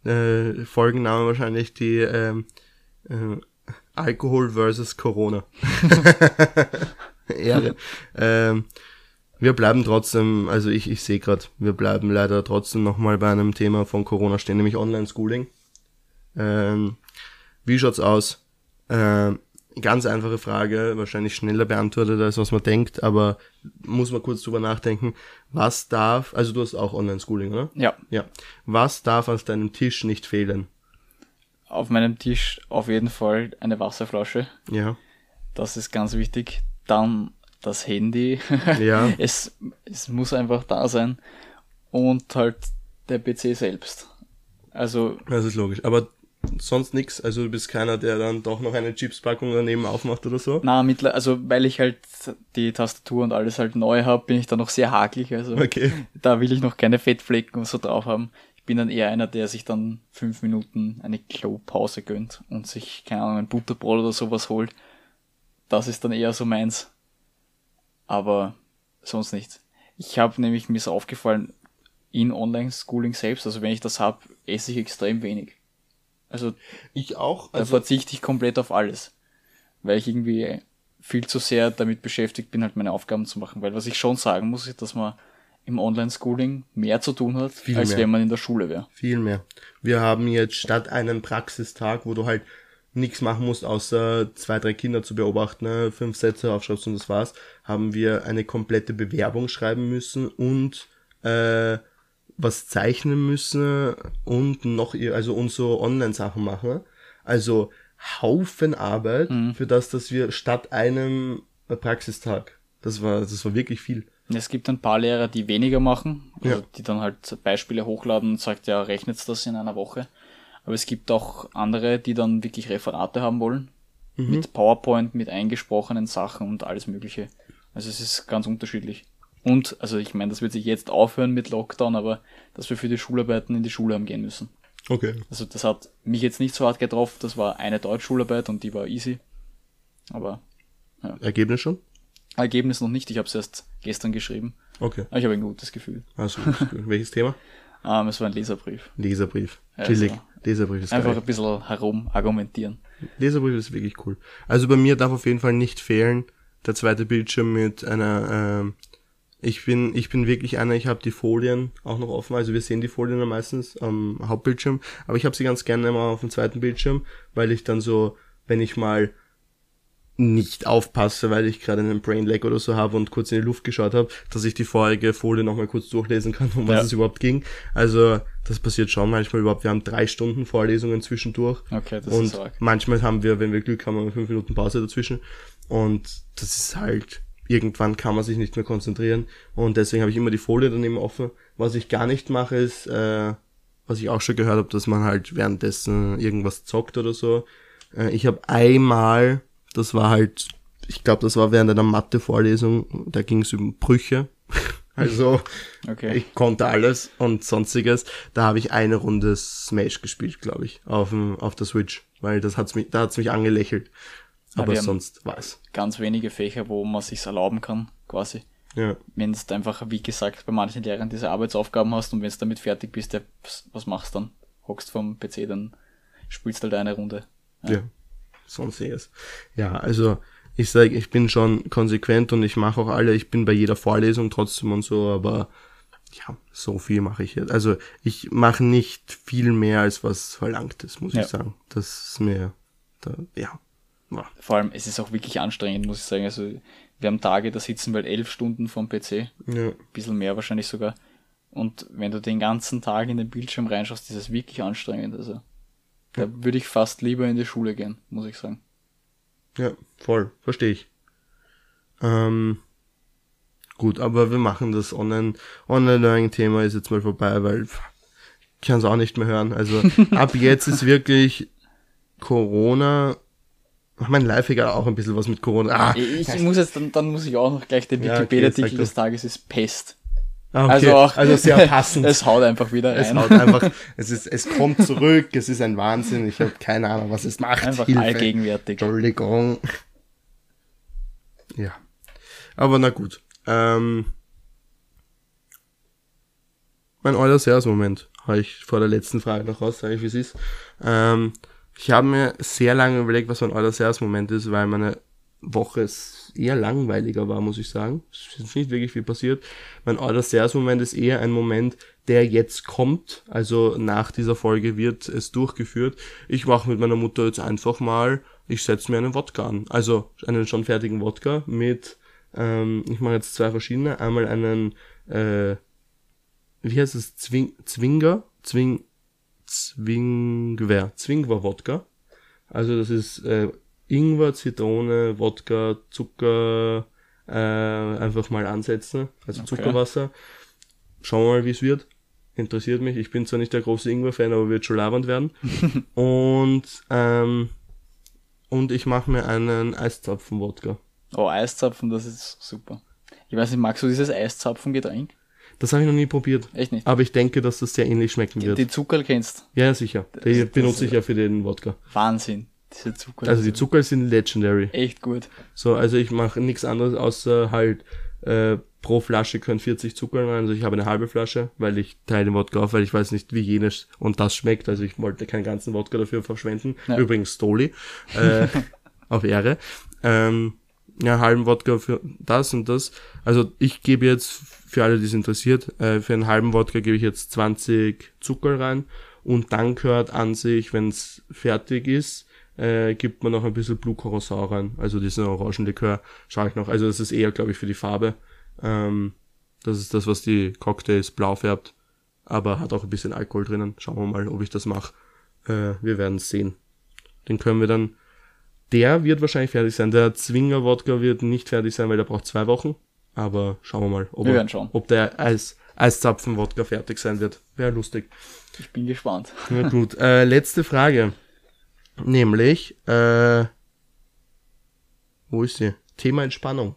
Äh, Folgenname wahrscheinlich die ähm, äh, Alkohol versus Corona. (laughs) (laughs) Ehre. ähm, wir bleiben trotzdem, also ich, ich sehe gerade, wir bleiben leider trotzdem nochmal bei einem Thema von Corona stehen, nämlich Online-Schooling. Ähm, wie schaut's aus? Ähm, ganz einfache Frage, wahrscheinlich schneller beantwortet, als was man denkt, aber muss man kurz drüber nachdenken. Was darf, also du hast auch Online-Schooling, oder? Ja, Ja. Was darf auf deinem Tisch nicht fehlen? auf meinem Tisch auf jeden Fall eine Wasserflasche. Ja. Das ist ganz wichtig. Dann das Handy. (laughs) Ja. es, es muss einfach da sein. Und halt der PC selbst. Also, Das ist logisch. Aber sonst nix. Also du bist keiner, der dann doch noch eine Chipspackung daneben aufmacht oder so. na, mittler, also weil ich halt die Tastatur und alles halt neu habe, bin ich da noch sehr hakelig. Also Okay. da will ich noch keine Fettflecken und so drauf haben. Ich bin dann eher einer, der sich dann fünf Minuten eine Klopause gönnt und sich, keine Ahnung, ein Butterbrot oder sowas holt. Das ist dann eher so meins. Aber sonst nichts. Ich habe nämlich, mir ist aufgefallen, in Online-Schooling selbst, also wenn ich das hab, esse ich extrem wenig. Also Ich auch. da Also verzichte ich komplett auf alles. Weil ich irgendwie viel zu sehr damit beschäftigt bin, halt meine Aufgaben zu machen. Weil was ich schon sagen muss, ist, dass man im Online-Schooling mehr zu tun hat, Viel als mehr. wenn man in der Schule wäre. viel mehr. Wir haben jetzt statt einem Praxistag, wo du halt nichts machen musst, außer zwei, drei Kinder zu beobachten, ne, fünf Sätze aufschreibst und das war's, haben wir eine komplette Bewerbung schreiben müssen und äh, was zeichnen müssen und noch, ihr- also und so Online-Sachen machen. Also Haufen Arbeit für das, dass wir statt einem Praxistag, das war, das war wirklich viel. Es gibt ein paar Lehrer, die weniger machen, also Ja. die dann halt Beispiele hochladen und sagt, ja, rechnet das in einer Woche. Aber es gibt auch andere, die dann wirklich Referate haben wollen. Mit PowerPoint, mit eingesprochenen Sachen und alles Mögliche. Also es ist ganz unterschiedlich. Und, also ich meine, das wird sich jetzt aufhören mit Lockdown, aber dass wir für die Schularbeiten in die Schule haben gehen müssen. Okay. Also das hat mich jetzt nicht so hart getroffen. Das war eine Deutschschularbeit und die war easy. Aber Ergebnis schon? Ergebnis noch nicht. Ich habe es erst gestern geschrieben. Okay. Aber ich habe ein gutes Gefühl. Also, welches Thema? (laughs) Ähm, es war ein Leserbrief. Leserbrief. Also, Chillig. Leserbrief ist Einfach geil. ein bisschen herum argumentieren. Leserbrief ist wirklich cool. Also bei mir darf auf jeden Fall nicht fehlen der zweite Bildschirm mit einer. Ähm, ich bin ich bin wirklich einer. Ich habe die Folien auch noch offen. Also wir sehen die Folien dann meistens am Hauptbildschirm, aber ich habe sie ganz gerne immer auf dem zweiten Bildschirm, weil ich dann so, wenn ich mal nicht aufpasse, weil ich gerade einen Brain Lag oder so habe und kurz in die Luft geschaut habe, dass ich die vorherige Folie nochmal kurz durchlesen kann, um was Ja. es überhaupt ging. Also das passiert schon manchmal überhaupt. Wir haben drei Stunden Vorlesungen zwischendurch. Okay, das und ist arg. manchmal haben wir, wenn wir Glück haben, fünf Minuten Pause dazwischen. Und das ist halt, irgendwann kann man sich nicht mehr konzentrieren. Und deswegen habe ich immer die Folie immer offen. Was ich gar nicht mache, ist, äh, was ich auch schon gehört habe, dass man halt währenddessen irgendwas zockt oder so. Äh, ich habe einmal, das war halt, ich glaube, das war während einer Mathe-Vorlesung, da ging es um Brüche. (laughs) Also, Okay. ich konnte alles und sonstiges. Da habe ich eine Runde Smash gespielt, glaube ich, auf, dem, auf der Switch, weil das hat's mich, da hat's mich angelächelt. Ja, Aber haben- sonst war's. Ganz wenige Fächer, wo man sich's erlauben kann, quasi. Ja, Wenn du einfach, wie gesagt, bei manchen Lehrern diese Arbeitsaufgaben hast und wenn du damit fertig bist, ja, was- was machst du dann? Hockst vom PC, dann spielst halt eine Runde. ja. Sonstiges. Ja, also ich sage, ich bin schon konsequent und ich mache auch alle, ich bin bei jeder Vorlesung trotzdem und so, aber ja, so viel mache ich jetzt. Also ich mache nicht viel mehr, als was verlangt ist, muss Ja. ich sagen. Das ist mir, da, ja. Ja. Vor allem, es ist auch wirklich anstrengend, muss ich sagen. Also, wir haben Tage, da sitzen wir halt elf Stunden vom PC. ja. bisschen mehr wahrscheinlich sogar. Und wenn du den ganzen Tag in den Bildschirm reinschaust, ist es wirklich anstrengend. Also da würde ich fast lieber in die Schule gehen, muss ich sagen. Ja, voll, verstehe ich. Ähm, gut, aber wir machen das Online, Online-Learning-Thema ist jetzt mal vorbei, weil ich kann es auch nicht mehr hören. Also (laughs) ab jetzt ist wirklich Corona. Mein Lifehack hat auch ein bisschen was mit Corona. Ah, Ich, ich muss jetzt, dann, dann muss ich auch noch gleich den Ja, okay, des Tages ist Pest. ah, okay. Also auch, also sehr (laughs) passend. es haut einfach wieder es rein. haut einfach, es ist, es kommt zurück, es ist ein Wahnsinn, ich habe keine Ahnung, was es macht. einfach Hilfe. allgegenwärtig. Entschuldigung. Ja. Aber na gut. Ähm, mein Euler-Sers-Moment habe ich vor der letzten Frage noch raus, sage ich, wie es ist. Ähm, ich habe mir sehr lange überlegt, was mein Euler-Sers-Moment ist, weil meine Woche eher langweiliger war, muss ich sagen. Es ist nicht wirklich viel passiert. Mein Euler-Sers-Moment ist eher ein Moment, der jetzt kommt. Also nach dieser Folge wird es durchgeführt. Ich mache mit meiner Mutter jetzt einfach mal, ich setze mir einen Wodka an. Also einen schon fertigen Wodka mit, ähm, ich mache jetzt zwei verschiedene. Einmal einen, äh, wie heißt es, Zwing, Zwinger, Zwing, Zwingwer, Zwingwer Wodka. Also das ist äh, Ingwer, Zitrone, Wodka, Zucker, äh, einfach mal ansetzen, also Okay. Zuckerwasser. Schauen wir mal, wie es wird. Interessiert mich. Ich bin zwar nicht der große Ingwer-Fan, aber wird schon labernd werden. (laughs) und ähm, und ich mache mir einen Eiszapfen-Wodka. Oh, Eiszapfen, das ist super. Ich weiß nicht, magst du dieses Eiszapfen-Getränk? Das habe ich noch nie probiert. Echt nicht. Aber ich denke, dass das sehr ähnlich schmecken wird. Die Zuckerl kennst. ja, sicher. Die das- benutze ich ja für den Wodka. Wahnsinn. Diese Zuckerl. Also die Zucker sind legendary. Echt gut. So, also ich mache nichts anderes außer halt äh, pro Flasche können 40 Zucker rein. Also ich habe eine halbe Flasche, weil ich teile den Wodka auf, weil ich weiß nicht, wie jenes und das schmeckt. Also ich wollte keinen ganzen Wodka dafür verschwenden. Ja. Übrigens Stoli. Äh, (laughs) auf Ehre. Ähm, ja, halben Wodka für das und das. Also ich gebe jetzt, für alle, die es interessiert, äh, für einen halben Wodka gebe ich jetzt 20 Zucker rein und dann gehört an sich, wenn es fertig ist, äh, gibt man noch ein bisschen Blue Curacao rein, also diesen Orangenlikör, schaue ich noch. Also das ist eher, glaube ich, für die Farbe. Ähm, das ist das, was die Cocktails blau färbt, aber hat auch ein bisschen Alkohol drinnen. Schauen wir mal, ob ich das mache. Äh, wir werden sehen. Den können wir dann. Der wird wahrscheinlich fertig sein. Der Zwinger Wodka wird nicht fertig sein, weil der braucht zwei Wochen. Aber schauen wir mal, ob, Wir er- ob der als, Eiszapfen-Wodka fertig sein wird. Wäre lustig. Ich bin gespannt. Ja, gut. Äh, letzte Frage. Nämlich, äh, wo ist sie? Thema Entspannung.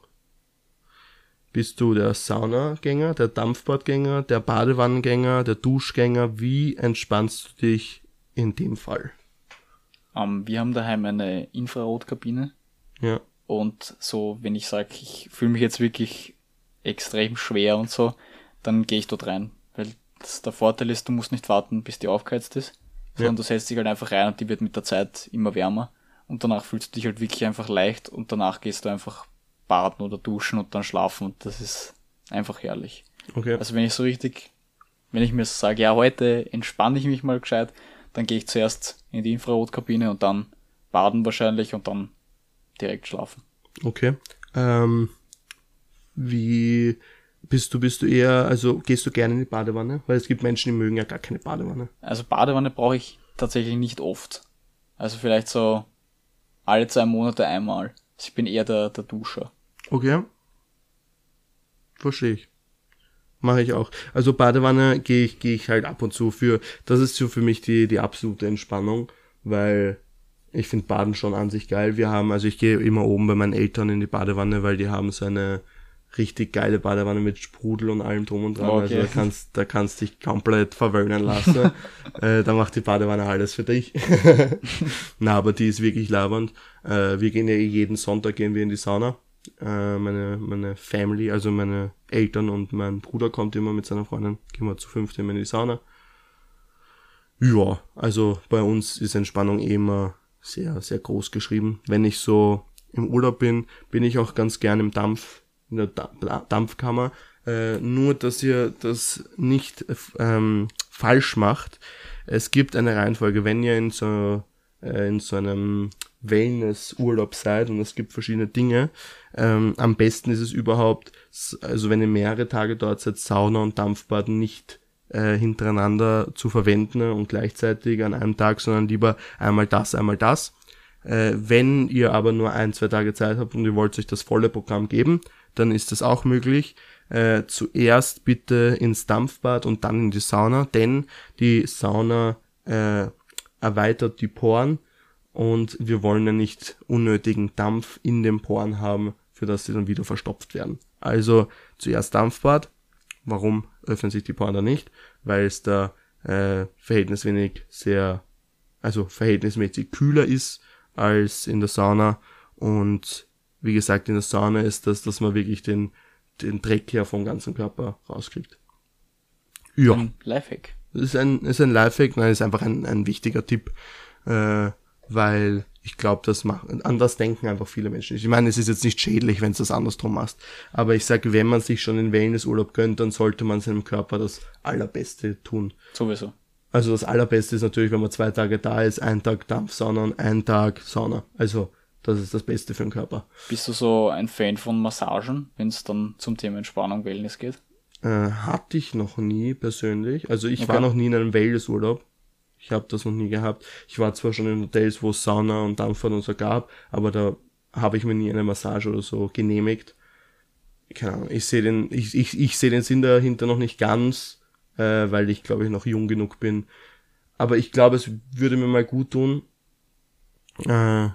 Bist du der Saunagänger, der Dampfbadgänger, der Badewannengänger, der Duschgänger? Wie entspannst du dich in dem Fall? Ähm, wir haben daheim eine Infrarotkabine. Ja. Und so, wenn ich sage, ich fühle mich jetzt wirklich extrem schwer und so, dann gehe ich dort rein. Weil das, der Vorteil ist, du musst nicht warten, bis die aufgeheizt ist, sondern du setzt dich halt einfach rein und die wird mit der Zeit immer wärmer. Und danach fühlst du dich halt wirklich einfach leicht und danach gehst du einfach baden oder duschen und dann schlafen und das ist einfach herrlich. Okay. Also wenn ich so richtig, wenn ich mir so sage, ja, heute entspanne ich mich mal gescheit, dann gehe ich zuerst in die Infrarotkabine und dann baden wahrscheinlich und dann direkt schlafen. Okay. Ähm, wie bist du, bist du eher, also gehst du gerne in die Badewanne? Weil es gibt Menschen, die mögen ja gar keine Badewanne. Also Badewanne brauche ich tatsächlich nicht oft. Also vielleicht so alle zwei Monate einmal. Also ich bin eher der, der Duscher. Okay. Verstehe ich. Mache ich auch. Also Badewanne gehe ich, gehe ich halt ab und zu für, das ist so für mich die, die absolute Entspannung, weil ich finde Baden schon an sich geil. Wir haben, also ich gehe immer oben bei meinen Eltern in die Badewanne, weil die haben so eine richtig geile Badewanne mit Sprudel und allem drum und dran. Okay. Also da kannst, da kannst dich komplett verwöhnen lassen. (laughs) äh, da macht die Badewanne alles für dich. (laughs) Na, aber die ist wirklich labernd. Äh, wir gehen ja eh jeden Sonntag gehen wir in die Sauna. Äh, meine, meine Family, also meine Eltern und mein Bruder kommt immer mit seiner Freundin. Gehen wir zu fünft immer in die Sauna. Ja, also bei uns ist Entspannung immer sehr, sehr groß geschrieben. Wenn ich so im Urlaub bin, bin ich auch ganz gern im Dampf, in der Da- Dampfkammer. Äh, nur, dass ihr das nicht ähm, falsch macht. Es gibt eine Reihenfolge, wenn ihr in so, äh, in so einem Wellness-Urlaub seid und es gibt verschiedene Dinge. Ähm, am besten ist es überhaupt, also wenn ihr mehrere Tage dort seid, Sauna und Dampfbad nicht äh, hintereinander zu verwenden und gleichzeitig an einem Tag, sondern lieber einmal das, einmal das. Äh, wenn ihr aber nur ein, zwei Tage Zeit habt und ihr wollt euch das volle Programm geben, dann ist das auch möglich. Äh, zuerst bitte ins Dampfbad und dann in die Sauna, denn die Sauna äh, erweitert die Poren und wir wollen ja nicht unnötigen Dampf in den Poren haben, für das sie dann wieder verstopft werden. Also zuerst Dampfbad. Warum öffnen sich die Poren da nicht? Weil es da äh, verhältnismäßig sehr, also verhältnismäßig kühler ist als in der Sauna und wie gesagt, in der Sauna ist das, dass man wirklich den, den Dreck ja vom ganzen Körper rauskriegt. Ja. Ein Lifehack. Das ist ein, ist ein Lifehack, nein, ist einfach ein, ein wichtiger Tipp, äh, weil ich glaube, das machen, anders denken einfach viele Menschen. Ich meine, es ist jetzt nicht schädlich, wenn du das andersrum machst, aber ich sage, wenn man sich schon in Wellnessurlaub gönnt, dann sollte man seinem Körper das Allerbeste tun. Sowieso. Also das Allerbeste ist natürlich, wenn man zwei Tage da ist, ein Tag Dampfsauna und ein Tag Sauna. Also das ist das Beste für den Körper. Bist du so ein Fan von Massagen, wenn es dann zum Thema Entspannung, Wellness geht? Äh, hatte ich noch nie persönlich. Also ich Okay. war noch nie in einem Wellnessurlaub. Ich habe das noch nie gehabt. Ich war zwar schon in Hotels, wo es Sauna und Dampfbad und so gab, aber da habe ich mir nie eine Massage oder so genehmigt. Keine Ahnung, ich sehe den, ich, ich, ich sehe den Sinn dahinter noch nicht ganz, äh, weil ich glaube ich noch jung genug bin. Aber ich glaube, es würde mir mal gut tun. Äh,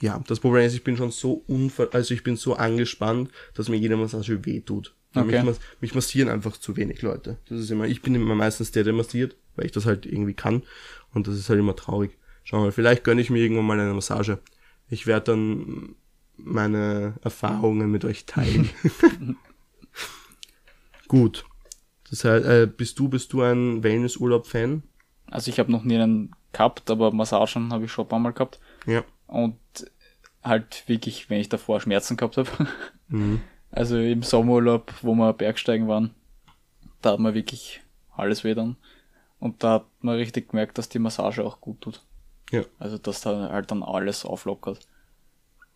ja, das Problem ist, ich bin schon so unver also ich bin so angespannt, dass mir jede Massage weh tut. Okay. Mich, mich massieren einfach zu wenig Leute. Das ist immer, ich bin immer meistens der, der massiert, weil ich das halt irgendwie kann. Und das ist halt immer traurig. Schau mal, vielleicht gönne ich mir irgendwann mal eine Massage. Ich werde dann meine Erfahrungen mit euch teilen. (laughs) (laughs) Gut. Das heißt, äh, bist du, bist du ein Wellnessurlaub-Fan? Also ich habe noch nie einen gehabt, aber Massagen habe ich schon ein paar Mal gehabt. Ja. Und halt wirklich, wenn ich davor Schmerzen gehabt habe. Mhm. (laughs) Also im Sommerurlaub, wo wir Bergsteigen waren, da hat man wirklich alles weh dann. Und da hat man richtig gemerkt, dass die Massage auch gut tut. Ja. Also dass da halt dann alles auflockert.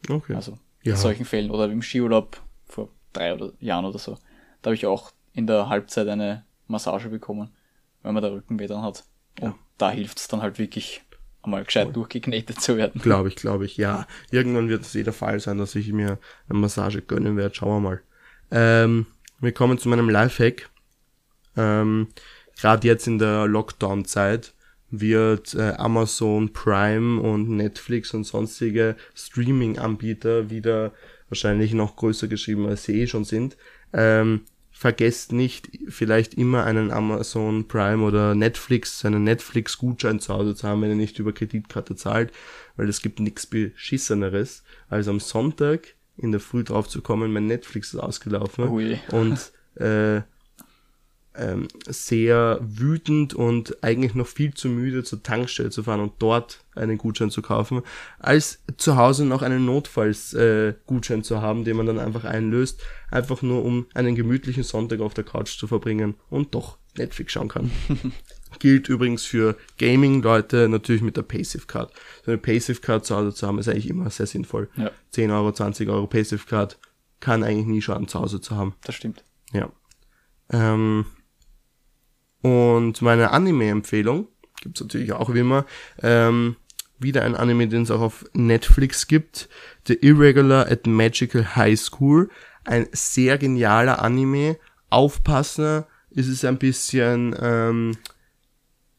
Okay. Also Ja. in solchen Fällen. Oder im Skiurlaub vor drei oder Jahren oder so. Da habe ich auch in der Halbzeit eine Massage bekommen, weil man der Rücken weh dann hat. Und Ja. da hilft es dann halt wirklich, einmal gescheit durchgeknetet zu werden. Glaube ich, glaube ich, ja. Irgendwann wird es eh der Fall sein, dass ich mir eine Massage gönnen werde. Schauen wir mal. Ähm, wir kommen zu meinem Lifehack. Ähm, Gerade jetzt in der Lockdown-Zeit wird äh, Amazon Prime und Netflix und sonstige Streaming-Anbieter wieder wahrscheinlich noch größer geschrieben, als sie eh schon sind. Ähm, vergesst nicht, vielleicht immer einen Amazon Prime oder Netflix, einen Netflix-Gutschein zu Hause zu haben, wenn ihr nicht über Kreditkarte zahlt, weil es gibt nichts Beschisseneres, als am Sonntag in der Früh drauf zu kommen, mein Netflix ist ausgelaufen Ui. und äh, ähm, sehr wütend und eigentlich noch viel zu müde zur Tankstelle zu fahren und dort einen Gutschein zu kaufen, als zu Hause noch einen Notfallsgutschein äh, zu haben, den man dann einfach einlöst, einfach nur um einen gemütlichen Sonntag auf der Couch zu verbringen und doch Netflix schauen kann. (laughs) Gilt übrigens für Gaming-Leute natürlich mit der Passive Card. So eine Passive Card zu Hause zu haben, ist eigentlich immer sehr sinnvoll. Ja. 10 Euro, 20 Euro Passive Card kann eigentlich nie schaden, zu Hause zu haben. Das stimmt. Ja. Ähm, und meine Anime-Empfehlung gibt's natürlich auch wie immer. Ähm, wieder ein Anime, den es auch auf Netflix gibt. The Irregular at Magical High School. Ein sehr genialer Anime. Aufpassen, ist es ein bisschen ähm,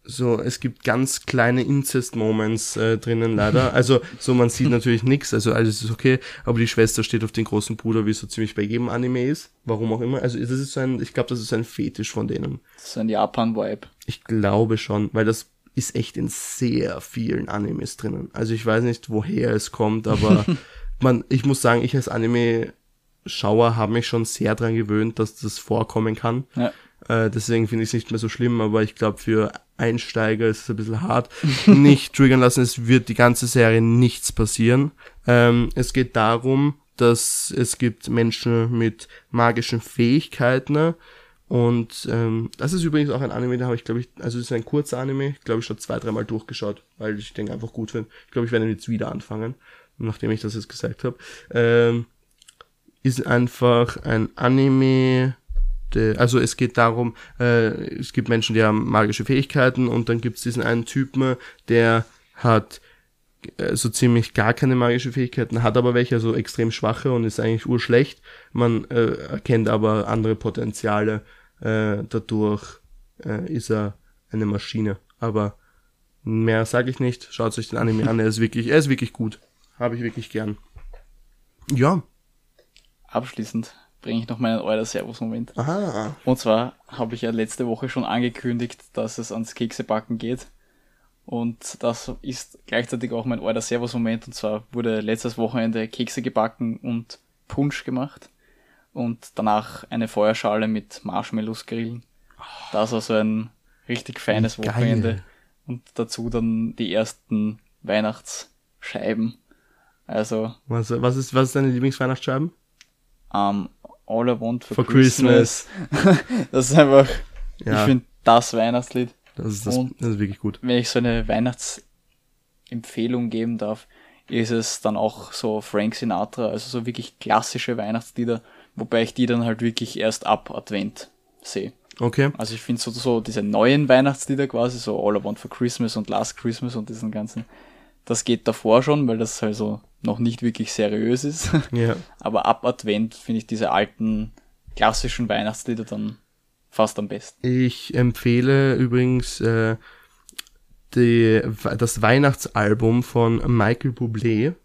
so, es gibt ganz kleine Incest-Moments äh, drinnen leider. Also so, man sieht (laughs) natürlich nichts, also alles ist okay, aber die Schwester steht auf den großen Bruder, wie es so ziemlich bei jedem Anime ist. Warum auch immer. Also das ist so ein, ich glaube, das ist ein Fetisch von denen. Das ist ein Japan-Vibe. Ich glaube schon, weil das ist echt in sehr vielen Animes drinnen. Also ich weiß nicht, woher es kommt, aber (laughs) man, ich muss sagen, ich als Anime-Schauer habe mich schon sehr dran gewöhnt, dass das vorkommen kann. Ja. Äh, deswegen finde ich es nicht mehr so schlimm, aber ich glaube, für Einsteiger ist es ein bisschen hart. (laughs) nicht triggern lassen, es wird die ganze Serie nichts passieren. Ähm, es geht darum, dass es gibt Menschen mit magischen Fähigkeiten ne? und ähm, das ist übrigens auch ein Anime, da habe ich glaube ich, also es ist ein kurzer Anime, glaube ich schon zwei, dreimal durchgeschaut, weil ich den einfach gut finde. Ich glaube, ich werde ihn jetzt wieder anfangen, nachdem ich das jetzt gesagt habe. Ähm, ist einfach ein Anime, de- also es geht darum, äh, es gibt Menschen, die haben magische Fähigkeiten und dann gibt es diesen einen Typen, der hat äh, so ziemlich gar keine magische Fähigkeiten, hat aber welche, also extrem schwache und ist eigentlich urschlecht. Man äh, erkennt aber andere Potenziale, äh, dadurch äh, ist er eine Maschine. Aber mehr sage ich nicht, schaut euch den Anime an, er ist wirklich, er ist wirklich gut. Habe ich wirklich gern. Ja, Abschließend bringe ich noch meinen Euler Servus-Moment. aha. Und zwar habe ich ja letzte Woche schon angekündigt, dass es ans Keksebacken geht. Und das ist gleichzeitig auch mein Euler Servus-Moment. Und zwar wurde letztes Wochenende Kekse gebacken und Punsch gemacht. Und danach eine Feuerschale mit Marshmallows grillen. Das war so ein richtig feines Geil. Wochenende. Und dazu dann die ersten Weihnachtsscheiben. Also Was, was, ist, was ist deine Lieblingsweihnachtsscheiben? ähm, All I Want for, For Christmas. (laughs) das ist einfach, ich Ja, finde das Weihnachtslied. das, ist das, das ist wirklich gut. Wenn ich so eine Weihnachtsempfehlung geben darf, ist es dann auch so Frank Sinatra, also so wirklich klassische Weihnachtslieder, wobei ich die dann halt wirklich erst ab Advent sehe. Okay. Also ich finde so, so diese neuen Weihnachtslieder quasi, so All I Want for Christmas und Last Christmas und diesen ganzen, das geht davor schon, weil das also noch nicht wirklich seriös ist. (laughs) Ja. Aber ab Advent finde ich diese alten klassischen Weihnachtslieder dann fast am besten. Ich empfehle übrigens äh, die, das Weihnachtsalbum von Michael Bublé.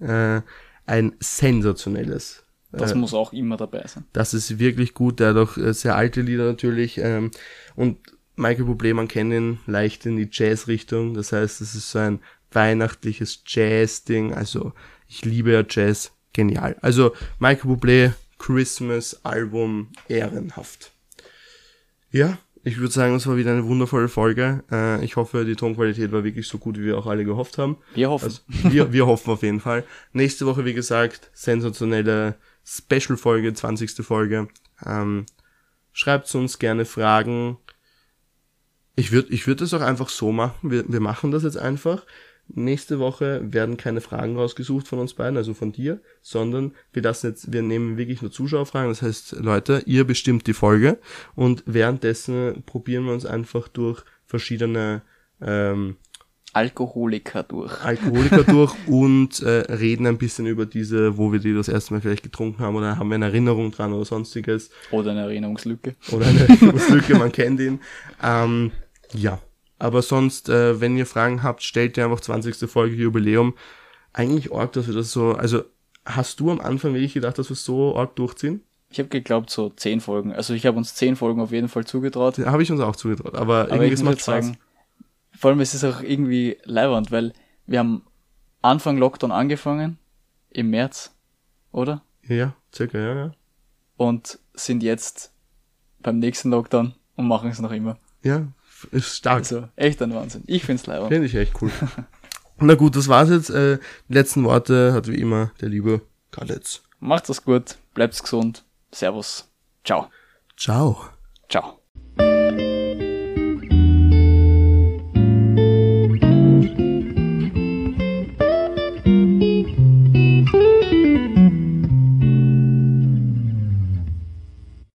Äh, ein sensationelles. Das äh, muss auch immer dabei sein. das ist wirklich gut. Der hat auch äh, sehr alte Lieder natürlich. Ähm, und Michael Bublé, man kennt ihn leicht in die Jazz-Richtung. Das heißt, es ist so ein weihnachtliches Jazz-Ding. Also ich liebe ja Jazz. Genial. Also Michael Bublé, Christmas-Album, ehrenhaft. Ja, ich würde sagen, es war wieder eine wundervolle Folge. Äh, ich hoffe, die Tonqualität war wirklich so gut, wie wir auch alle gehofft haben. Wir hoffen. Also, wir, wir hoffen auf jeden Fall. Nächste Woche, wie gesagt, sensationelle Special-Folge, 20. Folge. Ähm, schreibt uns gerne Fragen. Ich würde ich würd das auch einfach so machen. Wir, wir machen das jetzt einfach. Nächste Woche werden keine Fragen rausgesucht von uns beiden, also von dir, sondern wir lassen jetzt, wir nehmen wirklich nur Zuschauerfragen. Das heißt, Leute, ihr bestimmt die Folge und währenddessen probieren wir uns einfach durch verschiedene ähm, Alkoholiker durch. Alkoholiker (laughs) durch und äh, reden ein bisschen über diese, wo wir die das erste Mal vielleicht getrunken haben oder haben wir eine Erinnerung dran oder sonstiges. Oder eine Erinnerungslücke. Oder eine Erinnerungslücke, man kennt ihn. Ähm, ja, aber sonst, äh, wenn ihr Fragen habt, stellt ihr einfach 20. Folge Jubiläum. Eigentlich arg, dass wir das so, also hast du am Anfang wirklich gedacht, dass wir so arg durchziehen? Ich habe geglaubt, so zehn Folgen. Also ich habe uns zehn Folgen auf jeden Fall zugetraut. Ja, habe ich uns auch zugetraut, aber, Aber irgendwie muss macht Spaß. sagen, vor allem ist es auch irgendwie leibernd, weil wir haben Anfang Lockdown angefangen, im März, oder? Ja, circa, ja, ja. Und sind jetzt beim nächsten Lockdown und machen es noch immer. Ja, ist stark. Also echt ein Wahnsinn. Ich find's leibernd. Finde ich echt cool. (laughs) Na gut, das war's jetzt. Äh, die letzten Worte hat wie immer der liebe Karl-Letz. Macht's es gut, bleibt's gesund. Servus. Ciao. Ciao. Ciao.